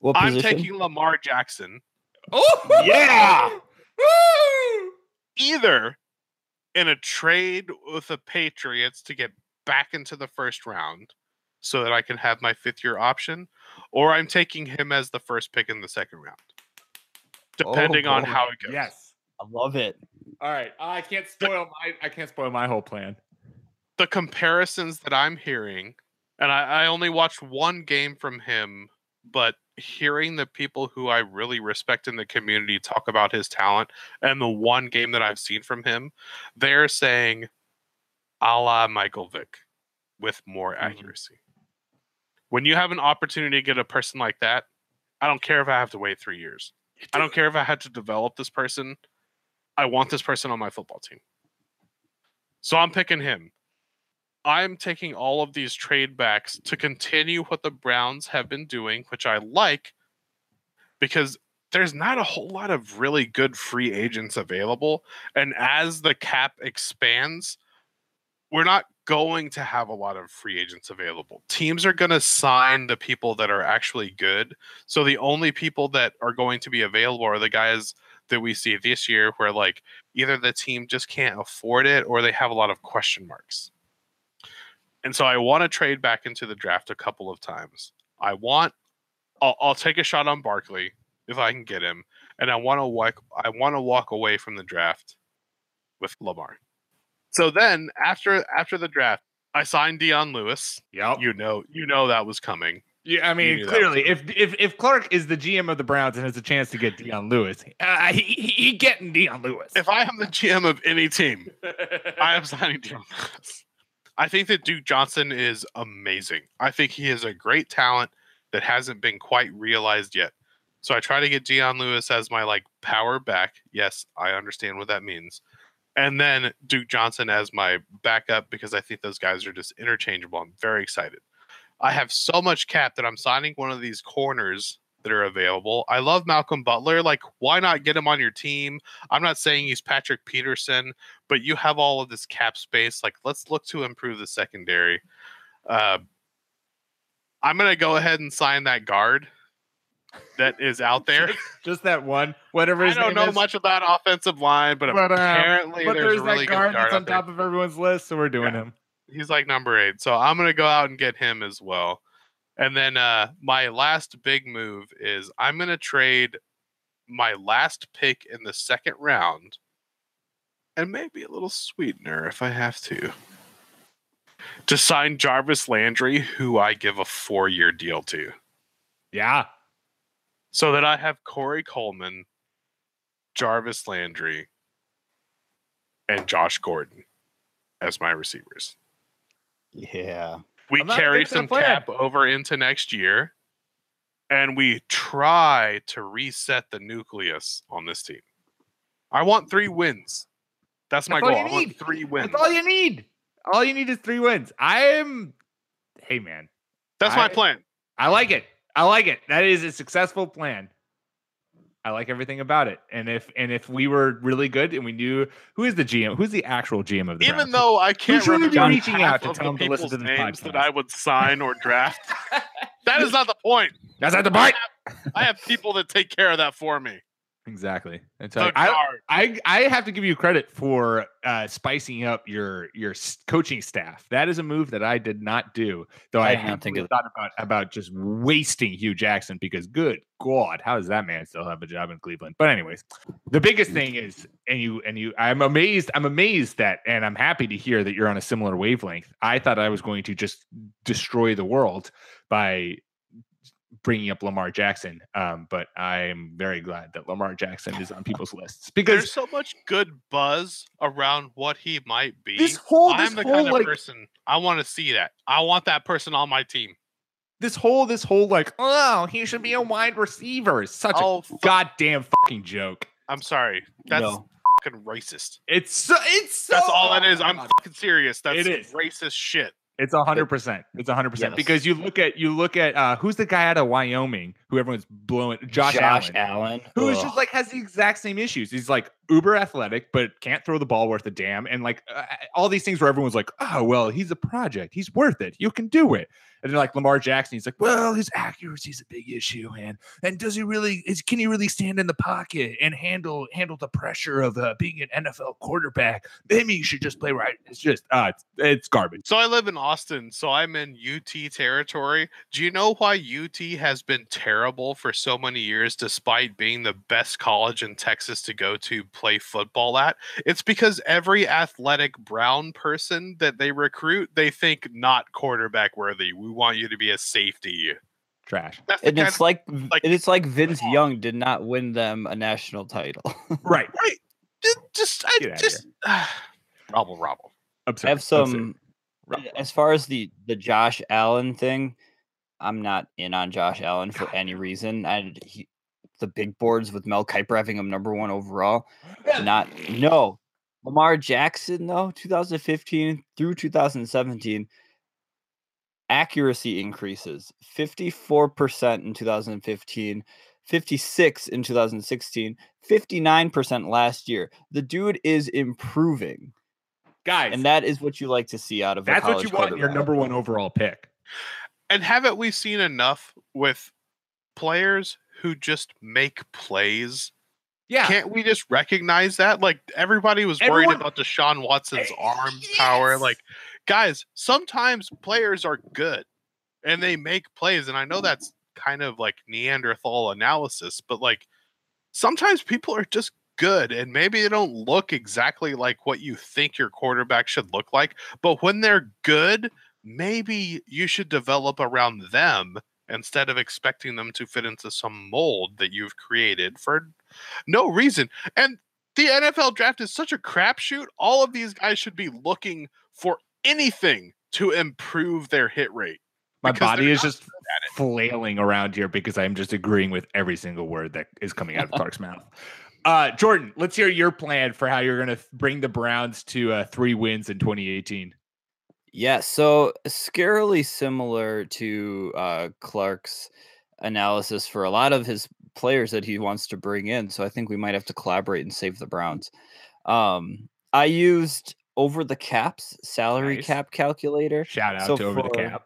what I'm taking Lamar Jackson. Oh Yeah! Either in a trade with the Patriots to get back into the first round so that I can have my fifth year option, or I'm taking him as the first pick in the second round, oh, depending on how it goes. Yes. I love it. All right. I can't spoil my. I can't spoil my whole plan. The comparisons that I'm hearing, and I, I only watched one game from him, but hearing the people who I really respect in the community talk about his talent and the one game that I've seen from him, they're saying a la Michael Vick with more Mhm. accuracy. When you have an opportunity to get a person like that, I don't care if I have to wait three years. I don't care if I had to develop this person. I want this person on my football team. So I'm picking him. I'm taking all of these trade backs to continue what the Browns have been doing, which I like because there's not a whole lot of really good free agents available. And as the cap expands, we're not going to have a lot of free agents available. Teams are going to sign the people that are actually good. So the only people that are going to be available are the guys that we see this year where like either the team just can't afford it or they have a lot of question marks. And so I want to trade back into the draft a couple of times. I want I'll, I'll take a shot on Barkley if I can get him and I want to walk I want to walk away from the draft with Lamar. So then after after the draft, I signed Dion Lewis. Yep. You know, you know that was coming. Yeah, I mean, clearly, if if if Clark is the GM of the Browns and has a chance to get Dion Lewis, uh, he, he he getting Dion Lewis. If I am the GM of any team, I am signing Dion [LAUGHS] Lewis. I think that Duke Johnson is amazing. I think he is a great talent that hasn't been quite realized yet. So I try to get Dion Lewis as my like power back. Yes, I understand what that means. And then Duke Johnson as my backup because I think those guys are just interchangeable. I'm very excited. I have so much cap that I'm signing one of these corners that are available. I love Malcolm Butler. Like, why not get him on your team? I'm not saying he's Patrick Peterson, but you have all of this cap space. Like, let's look to improve the secondary. Uh, I'm gonna go ahead and sign that guard that is [LAUGHS] out there. just that one, [LAUGHS] whatever. I don't know is. much about offensive line, but, But, uh, apparently but there's, there's a really that guard that's on there. top of everyone's list, so we're doing Yeah. him. He's like number eight, so I'm gonna go out and get him as well. And then uh, my last big move is I'm gonna trade my last pick in the second round, and maybe a little sweetener if I have to, to sign Jarvis Landry, who I give a four-year deal to. Yeah, so that I have Corey Coleman, Jarvis Landry, and Josh Gordon as my receivers. Yeah. We carry some cap over into next year, and we try to reset the nucleus on this team. I want three wins. That's my That's goal. I want three wins. that's all you need. All you need is three wins. I am. Hey man, That's my plan. I like it. I like it. That is a successful plan. I like everything about it. And if and if we were really good and we knew who is the GM, who's the actual GM of the Even Browns? though I can't we remember be reaching out to tell the them to listen to this names that? I would sign or draft, [LAUGHS] that is not the point. that's not the point. I have people that take care of that for me. Exactly. It's The like, I. I I have to give you credit for uh, spicing up your your coaching staff. That is a move that I did not do. Though I I, have think think thought about about just wasting Hue Jackson because good God, how does that man still have a job in Cleveland? But anyways, the biggest thing is, and you and you, I'm amazed. I'm amazed that, and I'm happy to hear that you're on a similar wavelength. I thought I was going to just destroy the world by bringing up Lamar Jackson. Um, but I'm very glad that Lamar Jackson is on people's lists because There's so much good buzz around what he might be. this whole this I'm the whole kind of like person I want to see that. I want that person on my team. this whole this whole like oh he should be a wide receiver is such Oh, a fuck. goddamn fucking joke. I'm sorry. That's no. fucking racist. It's so it's so That's all that is. I'm fucking serious. That's It is. racist shit. It's a hundred percent. It's a hundred percent because you look at you look at uh who's the guy out of Wyoming who everyone's blowing Josh, Allen. Allen. who is just like has the exact same issues. He's like uber athletic, but can't throw the ball worth a damn, and like uh, all these things where everyone's like, "Oh, well, he's a project. He's worth it. You can do it." And then like Lamar Jackson, he's like, "Well, his accuracy's a big issue, and and does he really? Is can he really stand in the pocket and handle handle the pressure of uh, being an NFL quarterback? Maybe you should just play right." It's just uh, it's, it's garbage. So I live in Austin, so I'm in UT territory. Do you know why UT has been terrible for so many years despite being the best college in Texas to go to play football at? It's because every athletic brown person that they recruit, they think not quarterback worthy. We want you to be a safety. Trash. And kind it's like, like- and it's like Vince Young did not win them a national title. [LAUGHS] Right. right. Just I Get outta just robble ah. robble. Absurd. I have some Rough. as far as the the Josh Allen thing. I'm not in on Josh Allen for any reason. I he, the big boards with Mel Kiper having him number one overall. Not no. Lamar Jackson though, 2015 through 2017, accuracy increases 54% in 2015, 56 in 2016, 59% last year. The dude is improving, guys. and that is what you like to see out of. a that's what you want in your number one overall pick. And haven't we seen enough with players who just make plays? Yeah. Can't we just recognize that? Like everybody was worried Everyone- about Deshaun Watson's Eh, arm power. Like, guys, sometimes players are good and they make plays. And I know that's kind of like Neanderthal analysis, but like sometimes people are just good and maybe they don't look exactly like what you think your quarterback should look like. But when they're good, maybe you should develop around them instead of expecting them to fit into some mold that you've created for no reason. And the NFL draft is such a crapshoot. All of these guys should be looking for anything to improve their hit rate. My body is just flailing around here because I'm just agreeing with every single word that is coming out of [LAUGHS] Clark's mouth. Uh, Jordan, let's hear your plan for how you're going to bring the Browns to uh, three wins in 2018. Yeah, so scarily similar to uh, Clark's analysis for a lot of his players that he wants to bring in. So I think we might have to collaborate and save the Browns. Um, I used over the caps salary Nice. cap calculator. Shout out So to Over the Cap.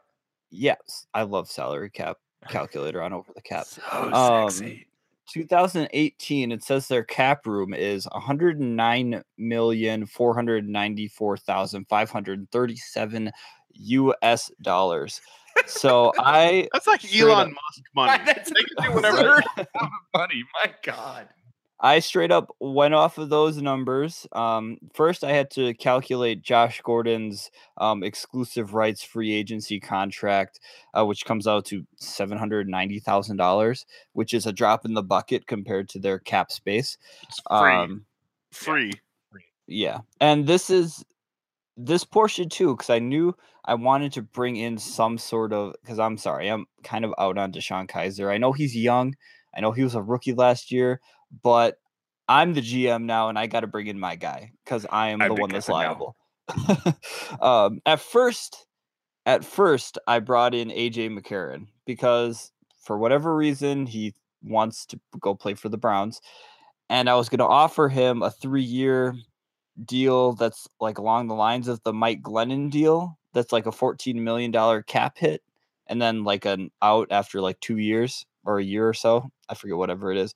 Yes, I love salary cap [LAUGHS] calculator on over the cap. So Um, sexy. 2018, it says their cap room is 109,494,537 US dollars. So I That's like Elon up. Musk [LAUGHS] money. That's they can do whatever. they funny. My God. I straight up went off of those numbers. Um, first, I had to calculate Josh Gordon's um, exclusive rights free agency contract, uh, which comes out to seven hundred ninety thousand dollars, which is a drop in the bucket compared to their cap space. It's free. Um, free. Yeah, and this is this portion too, because I knew I wanted to bring in some sort of. Because I'm sorry, I'm kind of out on DeShone Kizer. I know he's young. I know he was a rookie last year, but I'm the GM now, and I got to bring in my guy because I am I'm the one that's liable. [LAUGHS] um, at first, at first, I brought in AJ McCarron because for whatever reason he wants to go play for the Browns, and I was going to offer him a three-year deal that's like along the lines of the Mike Glennon deal. That's like a $14 million cap hit and then like an out after like two years or a year or so. I forget whatever it is.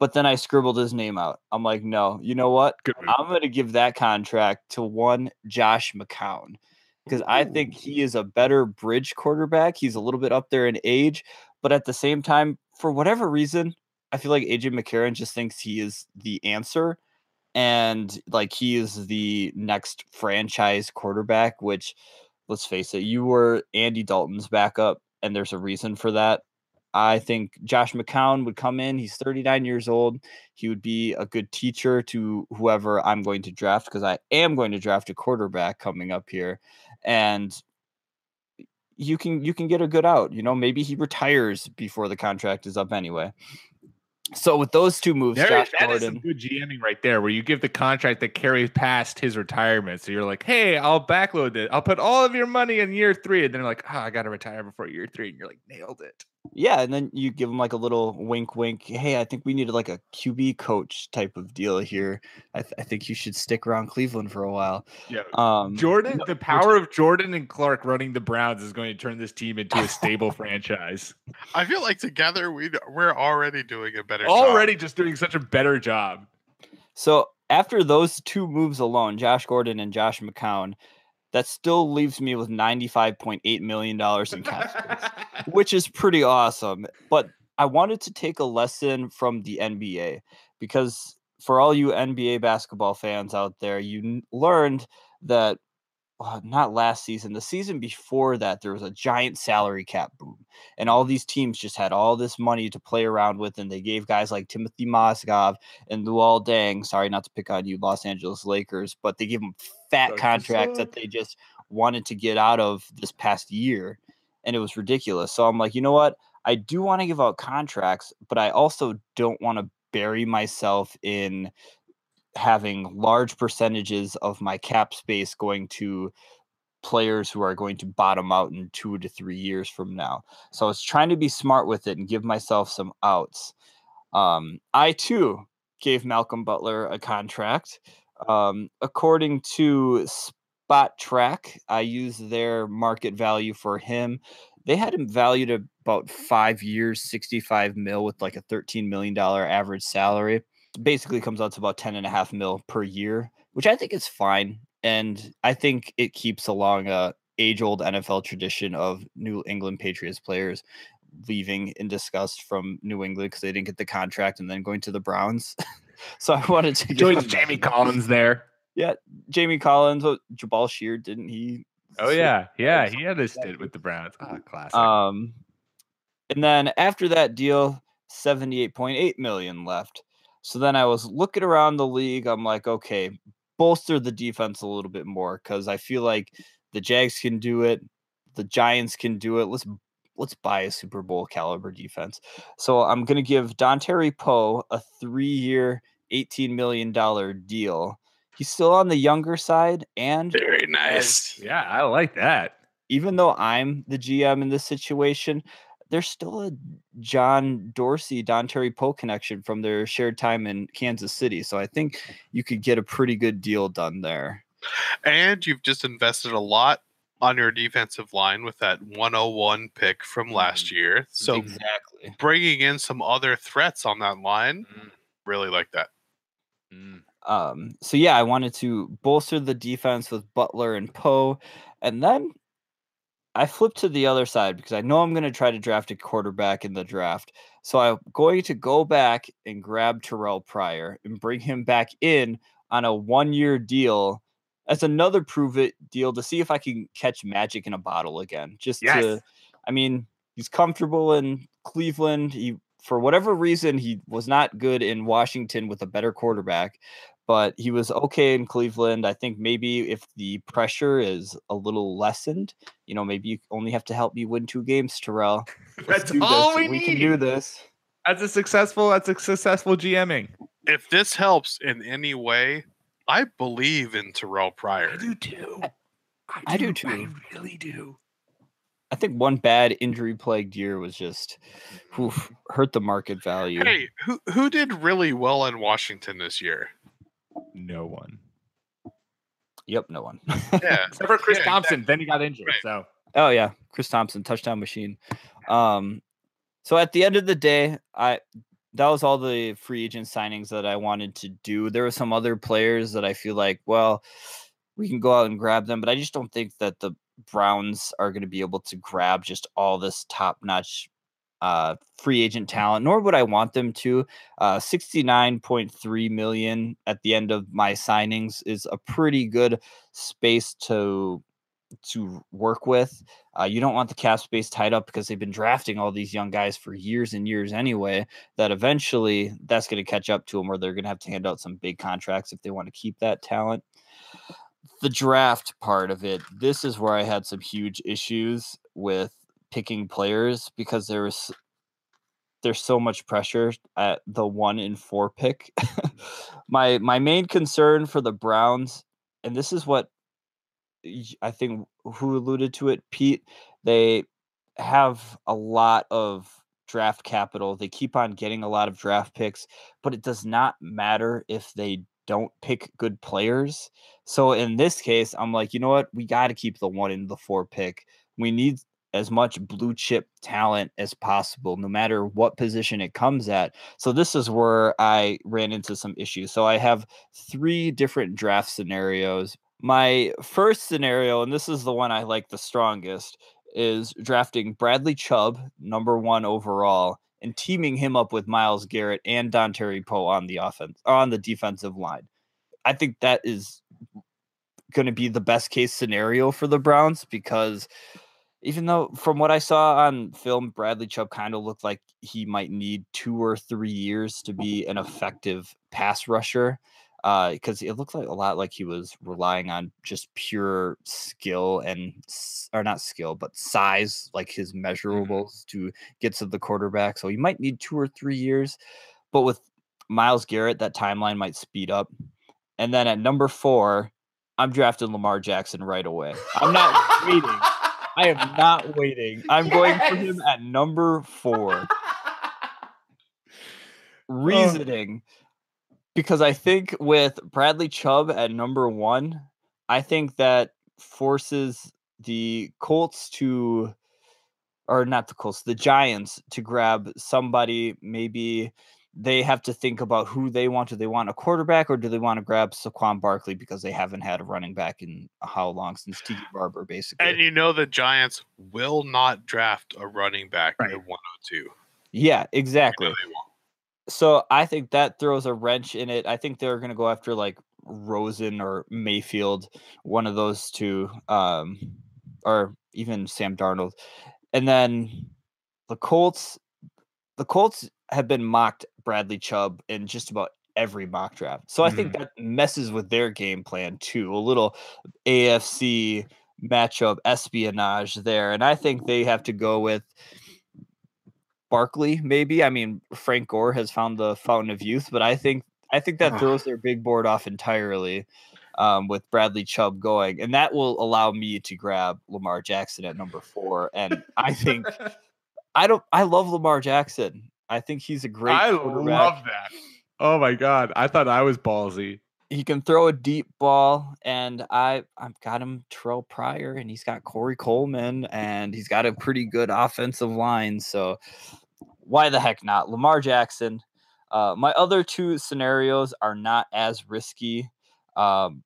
But then I scribbled his name out. I'm like, no, you know what? I'm going to give that contract to one Josh McCown because I think he is a better bridge quarterback. He's a little bit up there in age, but at the same time, for whatever reason, I feel like AJ McCarron just thinks he is the answer and like he is the next franchise quarterback, which let's face it, you were Andy Dalton's backup, and there's a reason for that. I think Josh McCown would come in. He's 39 years old. He would be a good teacher to whoever I'm going to draft because I am going to draft a quarterback coming up here. And you can you can get a good out. You know, maybe he retires before the contract is up anyway. So with those two moves, There, Josh that is some good GMing right there, where you give the contract that carries past his retirement. So you're like, hey, I'll backload it. I'll put all of your money in year three. And then like, oh, I got to retire before year three. And you're like, nailed it. Yeah, and then you give him like a little wink, wink. Hey, I think we needed like a QB coach type of deal here. I, th- I think you should stick around Cleveland for a while. Yeah. Um, Jordan, no, the power of Jordan and Clark running the Browns is going to turn this team into a stable franchise. I feel like together we we're already doing a better job. Already just doing such a better job. So after those two moves alone, Josh Gordon and Josh McCown, that still leaves me with $95.8 million in cap space, [LAUGHS] which is pretty awesome. But I wanted to take a lesson from the NBA because for all you NBA basketball fans out there, you learned that uh, not last season, the season before that, there was a giant salary cap boom, and all these teams just had all this money to play around with, and they gave guys like Timothy Mozgov and Luol Deng. Sorry, not to pick on you, Los Angeles Lakers, but they gave them fat contracts that they just wanted to get out of this past year, and it was ridiculous. So I'm like, you know what? I do want to give out contracts, but I also don't want to bury myself in having large percentages of my cap space going to players who are going to bottom out in two to three years from now. So I was trying to be smart with it and give myself some outs. Um, I too gave Malcolm Butler a contract. Um, according to Spotrac, I used their market value for him. They had him valued about five years, 65 mil with like a $13 million average salary basically comes out to about 10 and a half mil per year, which I think is fine. And I think it keeps along a age old NFL tradition of New England Patriots players leaving in disgust from New England because they didn't get the contract and then going to the Browns. [LAUGHS] so I wanted to join Jamie. Collins there. [LAUGHS] Yeah, Jamie Collins, oh, Jabaal Sheard, didn't he? Oh yeah, yeah, he had a stint with the Browns. Ah, classic. Um, and then after that deal, 78.8 million left. So then I was looking around the league. I'm like, okay, bolster the defense a little bit more because I feel like the Jags can do it, the Giants can do it. Let's let's buy a Super Bowl caliber defense. So I'm gonna give Dontari Poe a three-year, $18 million deal. He's still on the younger side, and Very nice. yeah, I like that. even though I'm the GM in this situation, there's still a John Dorsey, Dontari Poe connection from their shared time in Kansas City. So I think you could get a pretty good deal done there. And you've just invested a lot on your defensive line with that 101 pick from last year. So exactly. bringing in some other threats on that line, Mm, really like that. mm. Um, so yeah, I wanted to bolster the defense with Butler and Poe, and then I flipped to the other side because I know I'm going to try to draft a quarterback in the draft. So I'm going to go back and grab Terrelle Pryor and bring him back in on a one-year deal as another prove it deal to see if I can catch magic in a bottle again. Just Yes. to, I mean, he's comfortable in Cleveland. He, for whatever reason, he was not good in Washington with a better quarterback, but he was okay in Cleveland. I think maybe if the pressure is a little lessened, you know, maybe you only have to help me win two games, Terrelle. [LAUGHS] Let's That's do all this. we can do this. That's a successful. That's a successful GMing. If this helps in any way, I believe in Terrelle Pryor. I do too. I do too. I really do. I think one bad injury plagued year was just mm-hmm. oof, hurt the market value. Hey, who who did really well in Washington this year? No one Yep, no one. [LAUGHS] [LAUGHS] Yeah. except for Chris Yeah, Thompson. Then he got injured. Right. So Oh yeah, Chris Thompson, touchdown machine. Um, so at the end of the day, I that was all the free agent signings that I wanted to do. There were some other players that I feel like, well, we can go out and grab them, but I just don't think that the Browns are going to be able to grab just all this top notch uh, free agent talent, nor would I want them to. Uh, 69.3 million at the end of my signings is a pretty good space to to work with. Uh, you don't want the cap space tied up because they've been drafting all these young guys for years and years anyway. That eventually that's going to catch up to them, where they're going to have to hand out some big contracts if they want to keep that talent. The draft part of it, this is where I had some huge issues with picking players because there was there's so much pressure at the one in four pick. [LAUGHS] my my main concern for the Browns, and this is what I think who alluded to it, Pete. They have a lot of draft capital. They keep on getting a lot of draft picks, but it does not matter if they don't pick good players. So in this case, I'm like, you know what? We got to keep the one in the four pick. We need as much blue chip talent as possible, no matter what position it comes at. So this is where I ran into some issues. So I have three different draft scenarios. My first scenario, and this is the one I like the strongest, is drafting Bradley Chubb, number one overall, and teaming him up with Myles Garrett and Dontari Poe on the offense on the defensive line. I think that is going to be the best case scenario for the Browns because even though from what I saw on film, Bradley Chubb kind of looked like he might need two or three years to be an effective pass rusher because uh, it looked like a lot like he was relying on just pure skill and or not skill but size like his mm-hmm. measurables to get to the quarterback so he might need two or three years but with Myles garrett that timeline might speed up and then at number four i'm drafting lamar jackson right away. I'm not [LAUGHS] waiting i am not waiting i'm yes. going for him at number four [LAUGHS] oh. reasoning oh because I think with Bradley Chubb at number one, I think that forces the Colts to, or not the Colts, the Giants to grab somebody. Maybe they have to think about who they want. Do they want a quarterback or do they want to grab Saquon Barkley because they haven't had a running back in how long since Tiki Barber, basically? And you know the Giants will not draft a running back right. at 102. Yeah, exactly so I think that throws a wrench in it. I think they're going to go after like Rosen or Mayfield, one of those two, um, or even Sam Darnold. And then the Colts, the Colts have been mocked Bradley Chubb in just about every mock draft. So I mm-hmm. think that messes with their game plan too. A little AFC matchup espionage there. And I think they have to go with Barkley, maybe. I mean, Frank Gore has found the fountain of youth, but I think I think that throws their big board off entirely um, with Bradley Chubb going, and that will allow me to grab Lamar Jackson at number four. And I think [LAUGHS] I don't. I love Lamar Jackson. I think he's a great. I love that. Oh my god! I thought I was ballsy. He can throw a deep ball, and I I've got him Terrelle Pryor, and he's got Corey Coleman, and he's got a pretty good offensive line. So why the heck not? Lamar Jackson. Uh, my other two scenarios are not as risky. Um,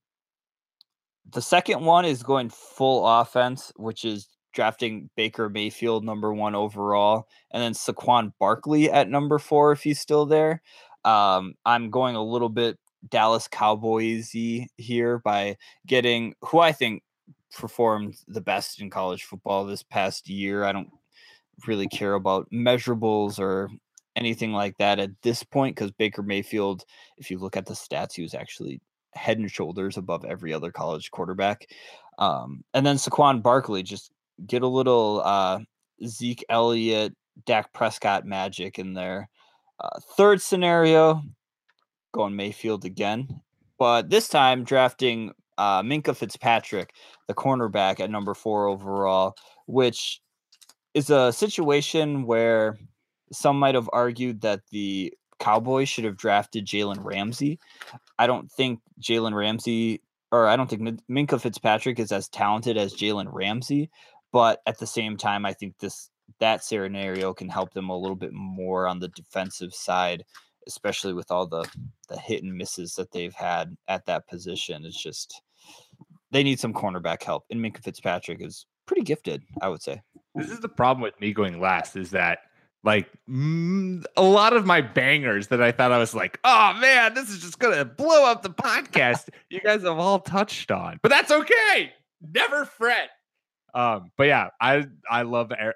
the second one is going full offense, which is drafting Baker Mayfield number one overall, and then Saquon Barkley at number four if he's still there. Um, I'm going a little bit Dallas Cowboysy here by getting who I think performed the best in college football this past year. I don't really care about measurables or anything like that at this point because Baker Mayfield, if you look at the stats, he was actually head and shoulders above every other college quarterback. Um, and then Saquon Barkley, just get a little uh, Zeke Elliott, Dak Prescott magic in there. Uh, third scenario, going Mayfield again, but this time drafting uh, Minkah Fitzpatrick, the cornerback at number four overall, which is a situation where some might have argued that the Cowboys should have drafted Jalen Ramsey. I don't think Jalen Ramsey, or I don't think Minkah Fitzpatrick is as talented as Jalen Ramsey, but at the same time, I think this that scenario can help them a little bit more on the defensive side, especially with all the the hit and misses that they've had at that position. It's just they need some cornerback help, and Minkah Fitzpatrick is pretty gifted, I would say. This is the problem with me going last is that like mm, a lot of my bangers that I thought I was like, oh man, this is just gonna blow up the podcast. you guys have all touched on, but that's okay. Never fret. Um, but yeah, I I love I,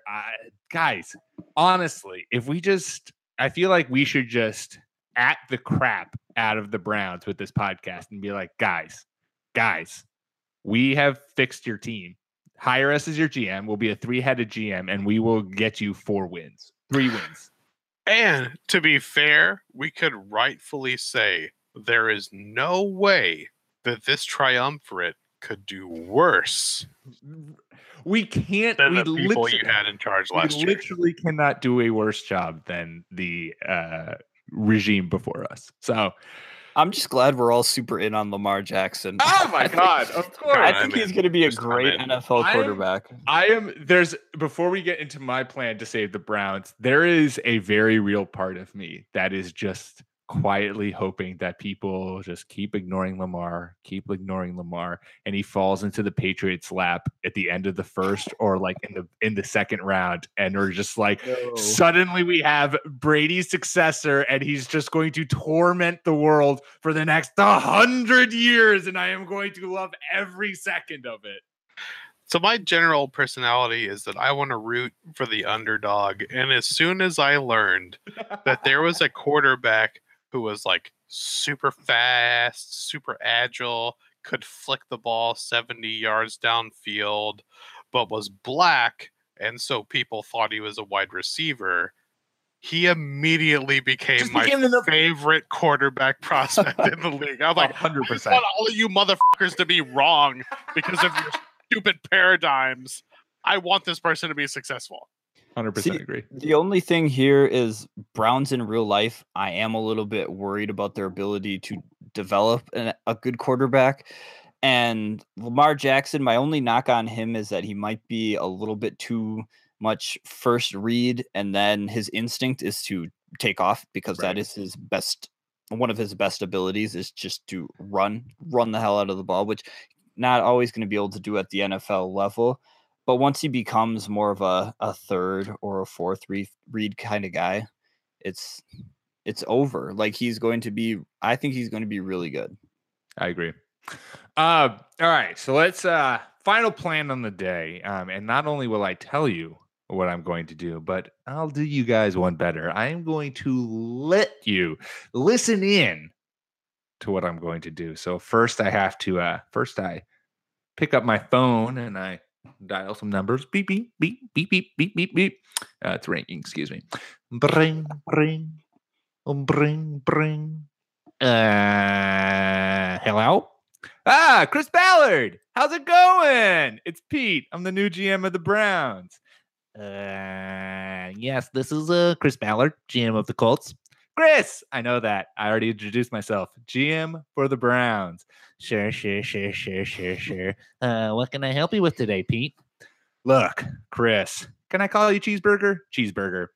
guys. Honestly, if we just, I feel like we should just at the crap out of the Browns with this podcast and be like, guys, guys, we have fixed your team hire us as your GM. We'll be a three headed GM and we will get you four wins, three wins. And to be fair, we could rightfully say there is no way that this triumvirate could do worse We can't. than we the people literally, you had in charge we last year. literally cannot do a worse job than the uh, regime before us. So, I'm just glad we're all super in on Lamar Jackson. oh [LAUGHS] my god, of course. I I'm think he's going to be a great in. NFL I'm- quarterback. I am there's before we get into my plan to save the Browns, there is a very real part of me that is just quietly hoping that people just keep ignoring Lamar, keep ignoring Lamar, and he falls into the Patriots lap at the end of the first or like in the in the second round, and we're just like suddenly we have Brady's successor, and he's just going to torment the world for the next hundred years, and I am going to love every second of it. So my general personality is that I want to root for the underdog. And as soon as I learned that there was a quarterback who was like super fast, super agile, could flick the ball 70 yards downfield, but was black, and so people thought he was a wide receiver. He immediately became Just my the- favorite quarterback prospect in the league. I'm like, [LAUGHS] 100%. I want all of you motherfuckers to be wrong because of your [LAUGHS] stupid paradigms. I want this person to be successful. Hundred percent agree. The only thing here is Browns in real life. I am a little bit worried about their ability to develop an, a good quarterback. And Lamar Jackson, my only knock on him is that he might be a little bit too much first read, and then his instinct is to take off because Right. that is his best. One of his best abilities is just to run, run the hell out of the ball, which not always going to be able to do at the NFL level. But once he becomes more of a, a third or a fourth read, read kind of guy, it's it's over. Like he's going to be I think he's going to be really good. I agree. Uh, all right, so let's uh final plan on the day. Um, and not only will I tell you what I'm going to do, but I'll do you guys one better. I am going to let you listen in to what I'm going to do. So first I have to uh first I pick up my phone and I dial some numbers. Beep beep beep beep beep beep beep beep. Uh, it's ringing, excuse me. Bring bring um, bring bring. Uh hello? Ah, Chris Ballard. How's it going? It's Pete. I'm the new GM of the Browns. Uh, yes, this is uh Chris Ballard, GM of the Colts. Chris, I know that. I already introduced myself. GM for the Browns. Sure, sure, sure, sure, sure, sure. Uh, what can I help you with today, Pete? Look, Chris, can I call you cheeseburger? Cheeseburger.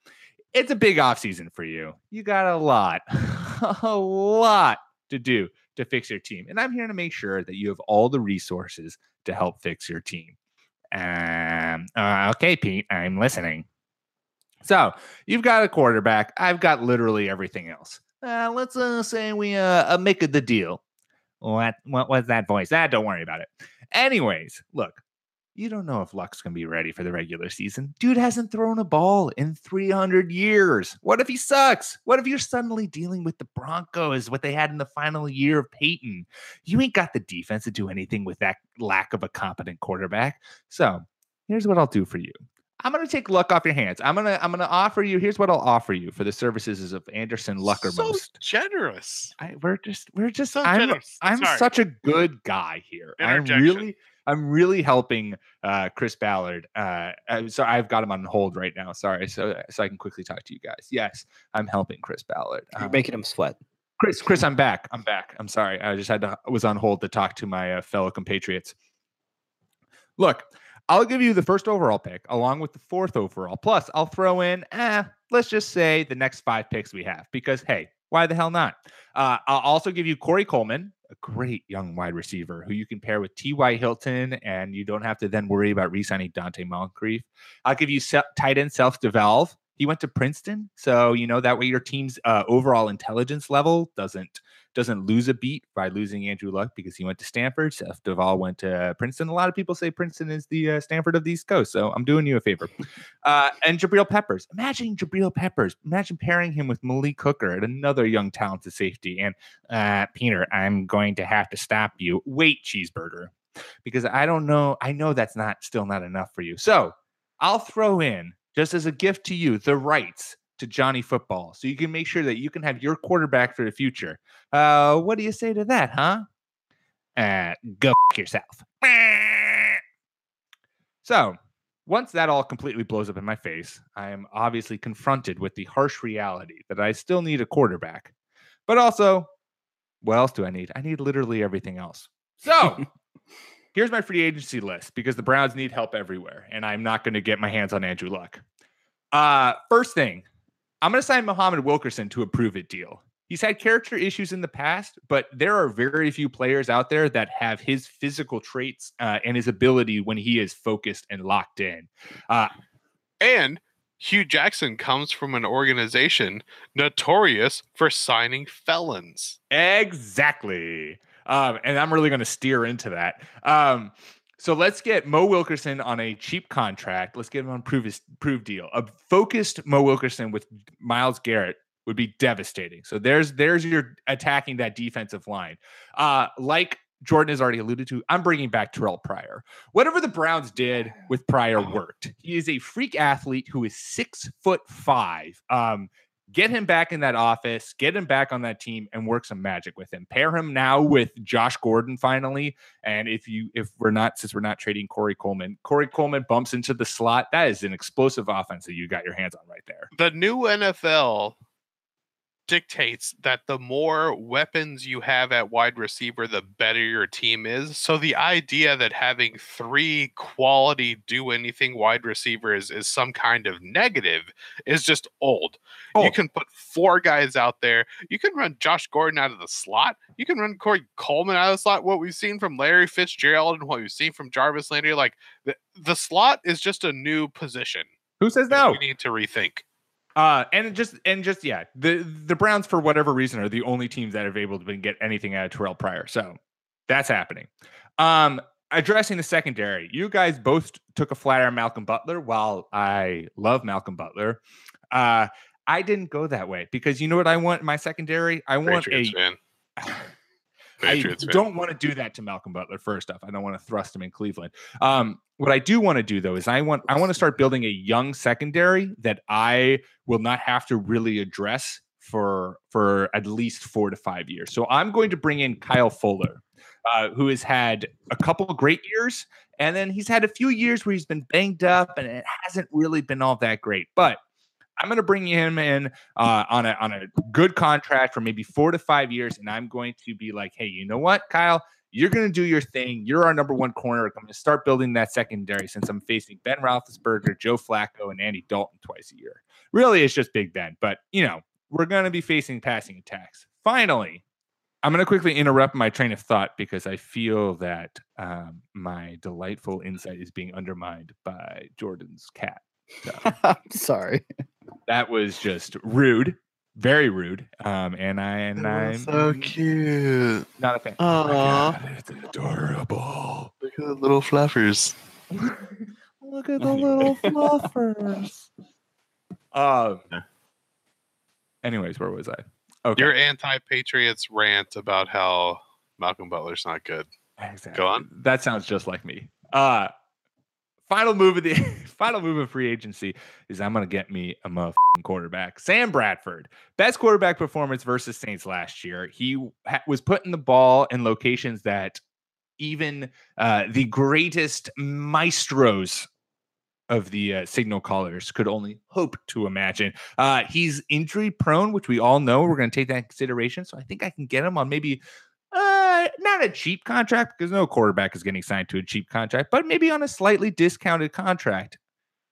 It's a big off season for you. You got a lot, [LAUGHS] a lot to do to fix your team. And I'm here to make sure that you have all the resources to help fix your team. Um, uh, okay, Pete, I'm listening. So you've got a quarterback. I've got literally everything else. Uh, let's uh, say we uh, uh, make the deal. What what was that voice? Ah, don't worry about it. Anyways, look, you don't know if Luck's gonna be ready for the regular season. Dude hasn't thrown a ball in 300 years. What if he sucks? What if you're suddenly dealing with the Broncos, what they had in the final year of Peyton? You ain't got the defense to do anything with that lack of a competent quarterback. So here's what I'll do for you. I'm gonna take luck off your hands. I'm gonna I'm gonna offer you. Here's what I'll offer you for the services of Anderson So Luckermost. generous. I, we're just we're just So I'm generous. I'm Sorry. such a good guy here. I'm really I'm really helping uh, Chris Ballard. Uh, uh, so I've got him on hold right now. Sorry, so so I can quickly talk to you guys. Yes, I'm helping Chris Ballard. You're Um, making him sweat. Chris, Chris, I'm back. I'm back. I'm sorry. I just had to was on hold to talk to my uh, fellow compatriots. Look, I'll give you the first overall pick along with the fourth overall. Plus, I'll throw in, eh, let's just say the next five picks we have because hey, why the hell not? Uh, I'll also give you Corey Coleman, a great young wide receiver who you can pair with T.Y. Hilton, and you don't have to then worry about re-signing Donte Moncrief. I'll give you se- tight end Seth DeValve. He went to Princeton, so you know that way your team's uh, overall intelligence level doesn't doesn't lose a beat by losing Andrew Luck because he went to Stanford. Seth DeValve went to Princeton. A lot of people say Princeton is the uh, Stanford of the East Coast, so I'm doing you a favor. [LAUGHS] Uh, and Jabril Peppers. Imagine Jabril Peppers. Imagine pairing him with Malik Hooker at another young talented safety. And uh, Peter, I'm going to have to stop you. Wait, cheeseburger, because I don't know. I know that's not still not enough for you. So I'll throw in just as a gift to you the rights to Johnny Football so you can make sure that you can have your quarterback for the future. Uh, what do you say to that, huh? Uh, go f- yourself. So, once that all completely blows up in my face, I am obviously confronted with the harsh reality that I still need a quarterback. But also, what else do I need? I need literally everything else. So, [LAUGHS] here's my free agency list because the Browns need help everywhere, and I'm not going to get my hands on Andrew Luck. Uh, first thing, I'm going to sign Muhammad Wilkerson to a prove it deal. He's had character issues in the past, but there are very few players out there that have his physical traits uh, and his ability when he is focused and locked in. Uh, And Hue Jackson comes from an organization notorious for signing felons. Exactly. Um, and I'm really going to steer into that. Um, so let's get Mo Wilkerson on a cheap contract. Let's get him on prove his prove deal. A focused Mo Wilkerson with Myles Garrett would be devastating. So there's there's your attacking that defensive line. Uh, like Jordan has already alluded to, I'm bringing back Terrelle Pryor. Whatever the Browns did with Pryor worked. He is a freak athlete who is six foot five. Um, get him back in that office, get him back on that team, and work some magic with him. Pair him now with Josh Gordon finally. And if you if we're not since we're not trading Corey Coleman, Corey Coleman bumps into the slot. That is an explosive offense that you got your hands on right there. The new NFL dictates that the more weapons you have at wide receiver, the better your team is. So the idea that having three quality do anything wide receivers is some kind of negative is just old. You can put four guys out there. You can run Josh Gordon out of the slot. You can run Corey Coleman out of the slot. What we've seen from Larry Fitzgerald and what we've seen from Jarvis Landry, like the, the slot is just a new position. Who says that no? We need to rethink. Uh, and just and just yeah, the the Browns for whatever reason are the only teams that have able to get anything out of Terrelle Pryor. So that's happening. Um, addressing the secondary, you guys both took a flyer on Malcolm Butler. While I love Malcolm Butler, uh, I didn't go that way because you know what I want in my secondary. I want Patriots a. [SIGHS] [LAUGHS] fan. I fan. don't want to do that to Malcolm Butler. First off, I don't want to thrust him in Cleveland. Um, what I do want to do though is I want I want to start building a young secondary that I will not have to really address for for at least four to five years. So I'm going to bring in Kyle Fuller, uh, who has had a couple of great years, and then he's had a few years where he's been banged up, and it hasn't really been all that great. But I'm going to bring him in uh, on a on a good contract for maybe four to five years, and I'm going to be like, hey, you know what, Kyle, you're going to do your thing. You're our number one corner. I'm going to start building that secondary since I'm facing Ben Roethlisberger, Joe Flacco, and Andy Dalton twice a year. Really, it's just Big Ben, but you know we're going to be facing passing attacks. Finally, I'm going to quickly interrupt my train of thought because I feel that um, my delightful insight is being undermined by Jordan's cat. So [LAUGHS] I'm sorry. That was just rude, very rude. Um, and I and I'm so cute. not a fan. Oh, God, it's adorable. Look at the little flappers. [LAUGHS] Look at the little [LAUGHS] fluffers. Um. Anyways, where was I? Okay. Your anti-Patriots rant about how Malcolm Butler's not good. Exactly. Go on. That sounds just like me. Uh final move of the [LAUGHS] final move of free agency is I'm gonna get me a motherfucking quarterback. Sam Bradford, best quarterback performance versus Saints last year. He ha- was putting the ball in locations that even uh, the greatest maestros of the uh, signal callers could only hope to imagine. Uh, he's injury prone, which we all know. We're going to take that in consideration. So I think I can get him on maybe uh, not a cheap contract because no quarterback is getting signed to a cheap contract, but maybe on a slightly discounted contract.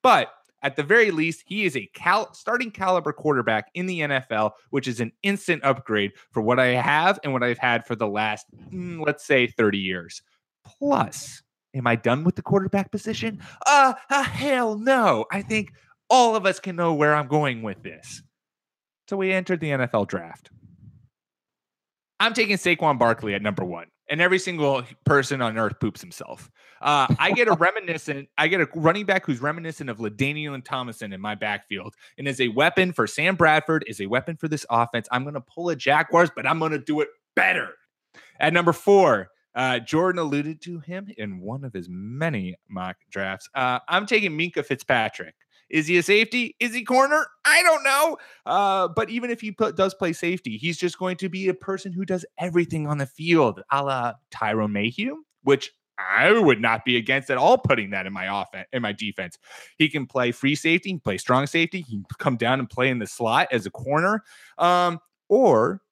But at the very least, he is a cal- starting caliber quarterback in the NFL, which is an instant upgrade for what I have and what I've had for the last, mm, let's say, 30 years. Plus, am I done with the quarterback position? Uh, uh, hell no. I think all of us can know where I'm going with this. So we entered the NFL draft. I'm taking Saquon Barkley at number one, and every single person on earth poops himself. Uh, I get a [LAUGHS] reminiscent, I get a running back who's reminiscent of LaDainian Tomlinson in my backfield, and is a weapon for Sam Bradford, is a weapon for this offense. I'm going to pull a Jaguars, but I'm going to do it better. At number four, uh, Jordan alluded to him in one of his many mock drafts. Uh, I'm taking Minkah Fitzpatrick. Is he a safety? Is he corner? I don't know. Uh, but even if he put, does play safety, he's just going to be a person who does everything on the field, a la Tyrann Mathieu, which I would not be against at all putting that in my offense, in my defense. He can play free safety, play strong safety, he can come down and play in the slot as a corner. Um, or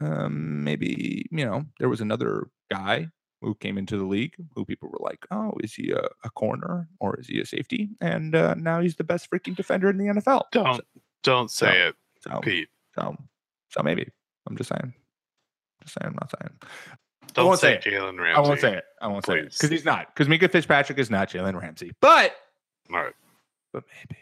um, maybe, you know, there was another guy who came into the league who people were like, oh, is he a, a corner or is he a safety? And uh, now he's the best freaking defender in the NFL. Don't don't say it, So, Pete. so, so maybe. I'm just saying. Just saying. I'm not saying. Don't won't say, say Jalen Ramsey. I won't say it. I won't say it because he's not. Because Minkah Fitzpatrick is not Jalen Ramsey. But All right. but maybe.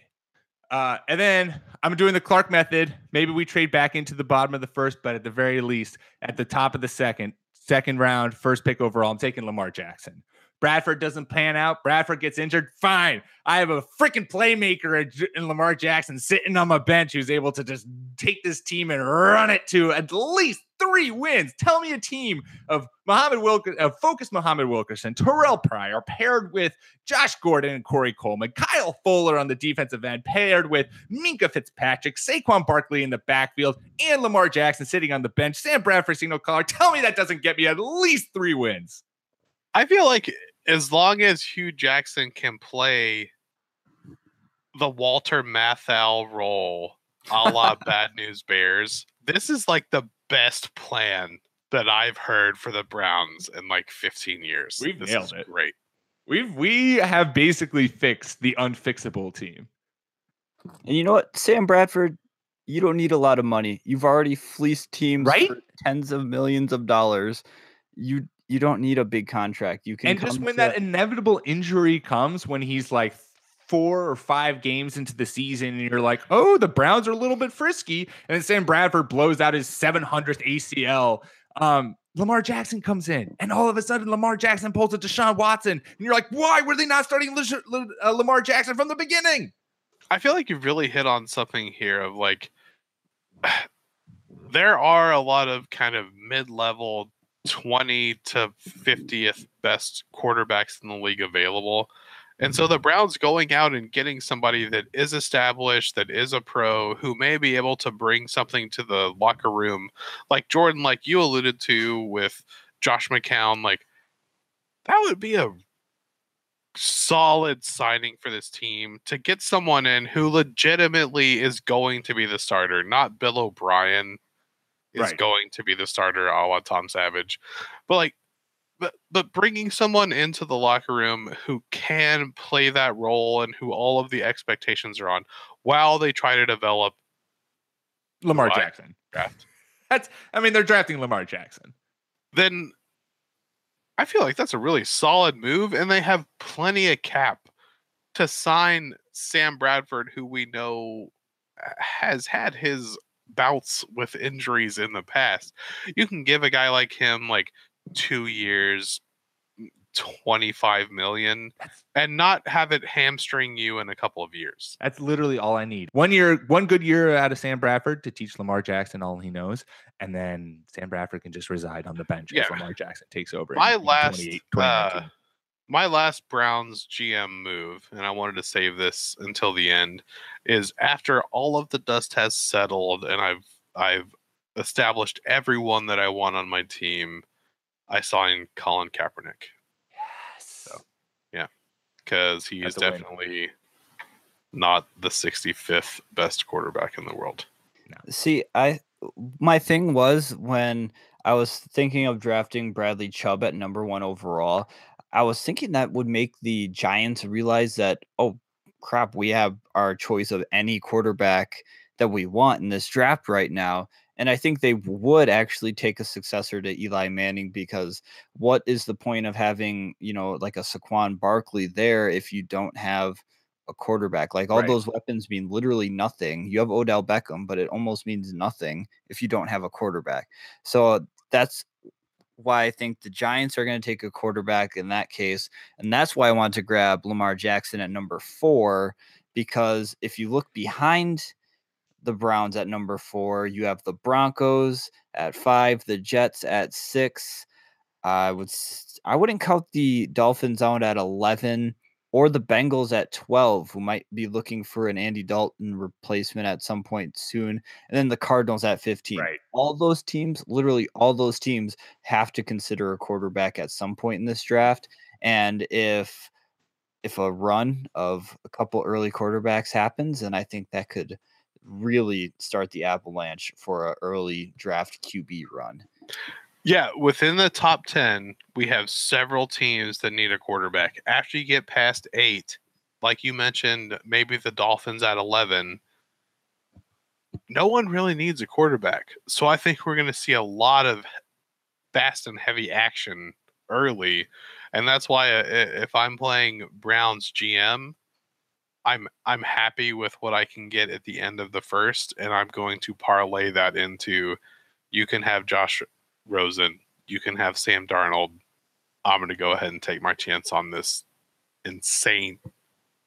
Uh, and then I'm doing the Clark method. Maybe we trade back into the bottom of the first, but at the very least, at the top of the second, second round, first pick overall, I'm taking Lamar Jackson. Bradford doesn't pan out. Bradford gets injured. Fine. I have a freaking playmaker in Lamar Jackson sitting on my bench who's able to just take this team and run it to at least three wins. Tell me a team of Muhammad Wilkerson, of focused Muhammad Wilkerson, Terrelle Pryor, paired with Josh Gordon and Corey Coleman, Kyle Fuller on the defensive end, paired with Minkah Fitzpatrick, Saquon Barkley in the backfield, and Lamar Jackson sitting on the bench. Sam Bradford, signal caller. Tell me that doesn't get me at least three wins. I feel like as long as Hue Jackson can play the Walter Matthau role, a la [LAUGHS] Bad News Bears, this is like the best plan that I've heard for the Browns in like 15 years. We've this nailed is it. Great. We've we have basically fixed the unfixable team. And you know what, Sam Bradford, you don't need a lot of money. You've already fleeced teams Right? for tens of millions of dollars. You you don't need a big contract. You can and just when to- that inevitable injury comes when he's like four or five games into the season and you're like oh the browns are a little bit frisky and then sam bradford blows out his 700th acl um lamar jackson comes in and all of a sudden lamar jackson pulls a deshaun watson and you're like why were they not starting Lish- L- uh, lamar jackson from the beginning I feel like you've really hit on something here of like [SIGHS] there are a lot of kind of mid-level 20 to 50th best quarterbacks in the league available. And so mm-hmm. the Browns going out and getting somebody that is established, that is a pro, who may be able to bring something to the locker room, like Jordan, like you alluded to with Josh McCown, like that would be a solid signing for this team to get someone in who legitimately is going to be the starter, not Bill O'Brien is Right. going to be the starter, a la Tom Savage. But like, but but bringing someone into the locker room who can play that role and who all of the expectations are on, while they try to develop lamar jackson draft, [LAUGHS] that's i mean they're drafting lamar jackson then I feel like that's a really solid move, and they have plenty of cap to sign Sam Bradford, who we know uh, has had his bouts with injuries in the past. You can give a guy like him like two years, 25 million, and not have it hamstring you in a couple of years. That's literally all I need. One year, one good year out of Sam Bradford to teach Lamar Jackson all he knows, and then Sam Bradford can just reside on the bench Yeah. Lamar Jackson takes over. My last 28 uh, 2019. My last Browns GM move, and I wanted to save this until the end, is after all of the dust has settled and I've I've established everyone that I want on my team, I signed Colin Kaepernick yes. So, yeah, because he is That's win. definitely not the 65th best quarterback in the world. See, I my thing was when I was thinking of drafting Bradley Chubb at number one overall, I was thinking that would make the Giants realize that, oh crap, we have our choice of any quarterback that we want in this draft right now. And I think they mm-hmm. would actually take a successor to Eli Manning because what is the point of having, you know, like a Saquon Barkley there if you don't have a quarterback? Like all Right. those weapons mean literally nothing. You have Odell Beckham, but it almost means nothing if you don't have a quarterback. So that's why I think the Giants are going to take a quarterback in that case. And that's why I want to grab Lamar Jackson at number four, because if you look behind the Browns at number four, you have the Broncos at five, the Jets at six. I would I wouldn't count the Dolphins out at eleven or the Bengals at 12, who might be looking for an Andy Dalton replacement at some point soon, and then the Cardinals at 15. Right. All those teams, literally all those teams, have to consider a quarterback at some point in this draft. And if if a run of a couple early quarterbacks happens, then I think that could really start the avalanche for an early draft QB run. Yeah, within the top 10, we have several teams that need a quarterback. After you get past eight, like you mentioned, maybe the Dolphins at 11, no one really needs a quarterback. So I think we're going to see a lot of fast and heavy action early. And that's why uh, if I'm playing Browns GM, I'm I'm happy with what I can get at the end of the first, and I'm going to parlay that into you can have Josh Rosen, you can have Sam Darnold. I'm going to go ahead and take my chance on this insane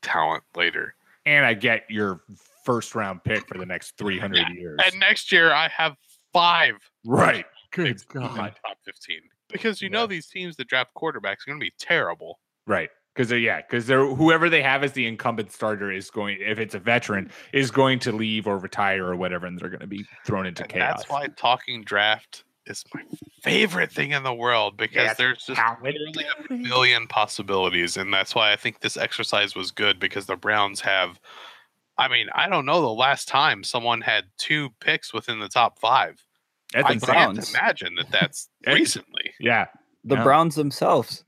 talent later. And I get your first round pick for the next 300 years. And next year I have five right. Good picks God. top 15 because you know these teams that draft quarterbacks are going to be terrible. Right. Because they're yeah, because they're whoever they have as the incumbent starter is going, if it's a veteran, is going to leave or retire or whatever, and they're going to be thrown into And chaos. that's why talking draft is my favorite thing in the world because Yeah, there's just literally a million possibilities, and that's why I think this exercise was good because the Browns have. I mean, I don't know the last time someone had two picks within the top five. That's I insane. can't Browns. imagine that that's [LAUGHS] recently. Yeah. The Yeah. Browns themselves,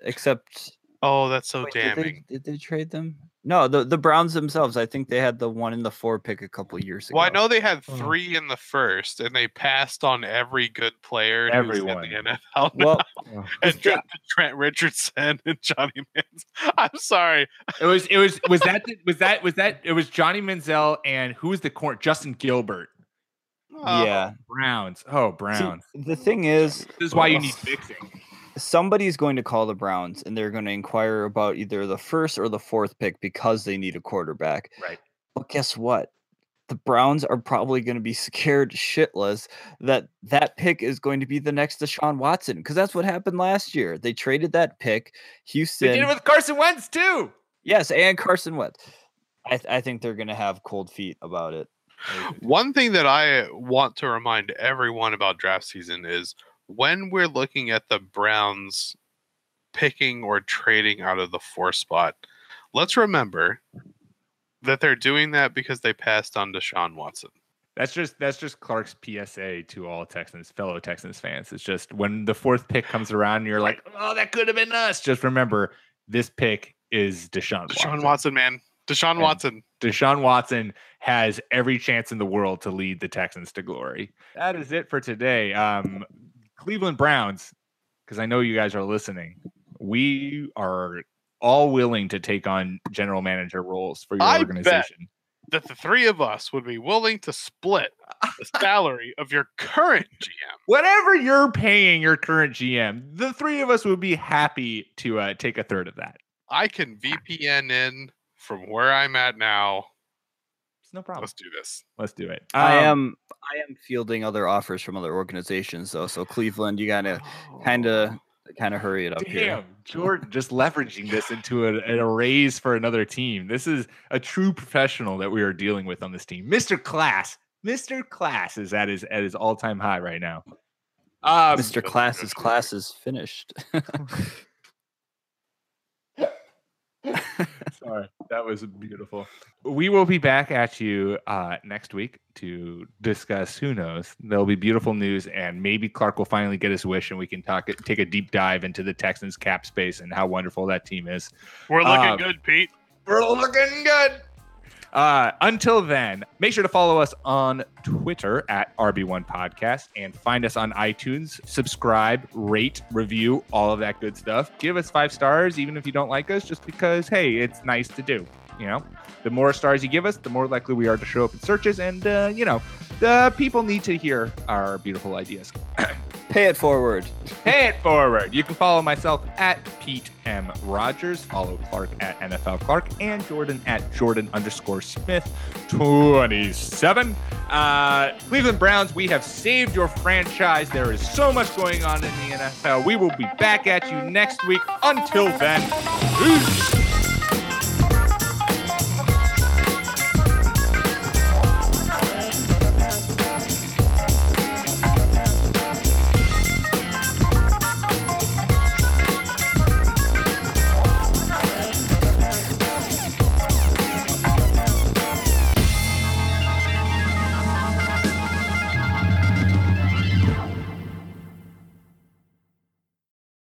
except Oh, that's so Wait, did, they, damning. did they trade them? No, the, the Browns themselves. I think they had the one in the four pick a couple years ago. Well, I know they had three in the first, and they passed on every good player Everyone. who's in the NFL [LAUGHS] Well, and the- drafted Trent Richardson and Johnny Mans. [LAUGHS] I'm sorry. It was. It was. Was that? Was that? Was that? It was Johnny Manziel and who was the corner? Justin Gilbert. Oh, yeah. Browns. Oh, See, Browns. the thing is, this is why you need fixing. Somebody's going to call the Browns and they're going to inquire about either the first or the fourth pick because they need a quarterback. Right. But guess what? The Browns are probably going to be scared shitless that that pick is going to be the next Deshaun Watson because that's what happened last year. They traded that pick. They Houston, did it with Carson Wentz too. yes, and Carson Wentz. I, th- I think they're going to have cold feet about it. One thing that I want to remind everyone about draft season is when we're looking at the Browns picking or trading out of the four spot, let's remember that they're doing that because they passed on Deshaun Watson. That's just that's just Clark's PSA to all Texans, fellow Texans fans. It's just when the fourth pick comes around, and you're like, oh, that could have been us. Just remember, this pick is Deshaun. Deshaun Watson. Watson, man. Deshaun And- Watson. Deshaun Watson has every chance in the world to lead the Texans to glory. That is it for today. Um, Cleveland Browns, because I know you guys are listening. We are all willing to take on general manager roles for your I organization. That the three of us would be willing to split the [LAUGHS] salary of your current GM. Whatever you're paying your current GM, the three of us would be happy to uh, take a third of that. I can VPN in from where I'm at now. It's no problem. Let's do this. Let's do it. I Um, am I am fielding other offers from other organizations though. So Cleveland, you gotta kind of kind of hurry it up here. Damn, Jordan just leveraging this into a, a raise for another team. This is a true professional that we are dealing with on this team. Mr. Class. Mr. Class is at his at his all-time high right now. Um, Mr. Class's class is finished. [LAUGHS] [LAUGHS] Sorry, that was beautiful. We will be back at you uh, next week to discuss. Who knows? There'll be beautiful news, and maybe Clark will finally get his wish, and we can talk take a deep dive into the Texans cap space and how wonderful that team is. We're looking Uh, good, Pete. We're looking good. Uh, until then, make sure to follow us on Twitter at RB1 Podcast and find us on iTunes. Subscribe, rate, review, all of that good stuff. Give us five stars, even if you don't like us, just because, hey, it's nice to do. You know, the more stars you give us, the more likely we are to show up in searches. And, uh, you know, the people need to hear our beautiful ideas. [CLEARS THROAT] Pay it forward. [LAUGHS] Pay it forward. You can follow myself at Pete M. Rogers, follow Clark at NFL Clark, and Jordan at Jordan underscore Smith 27. Uh, Cleveland Browns, we have saved your franchise. There is so much going on in the NFL. We will be back at you next week. Until then, peace.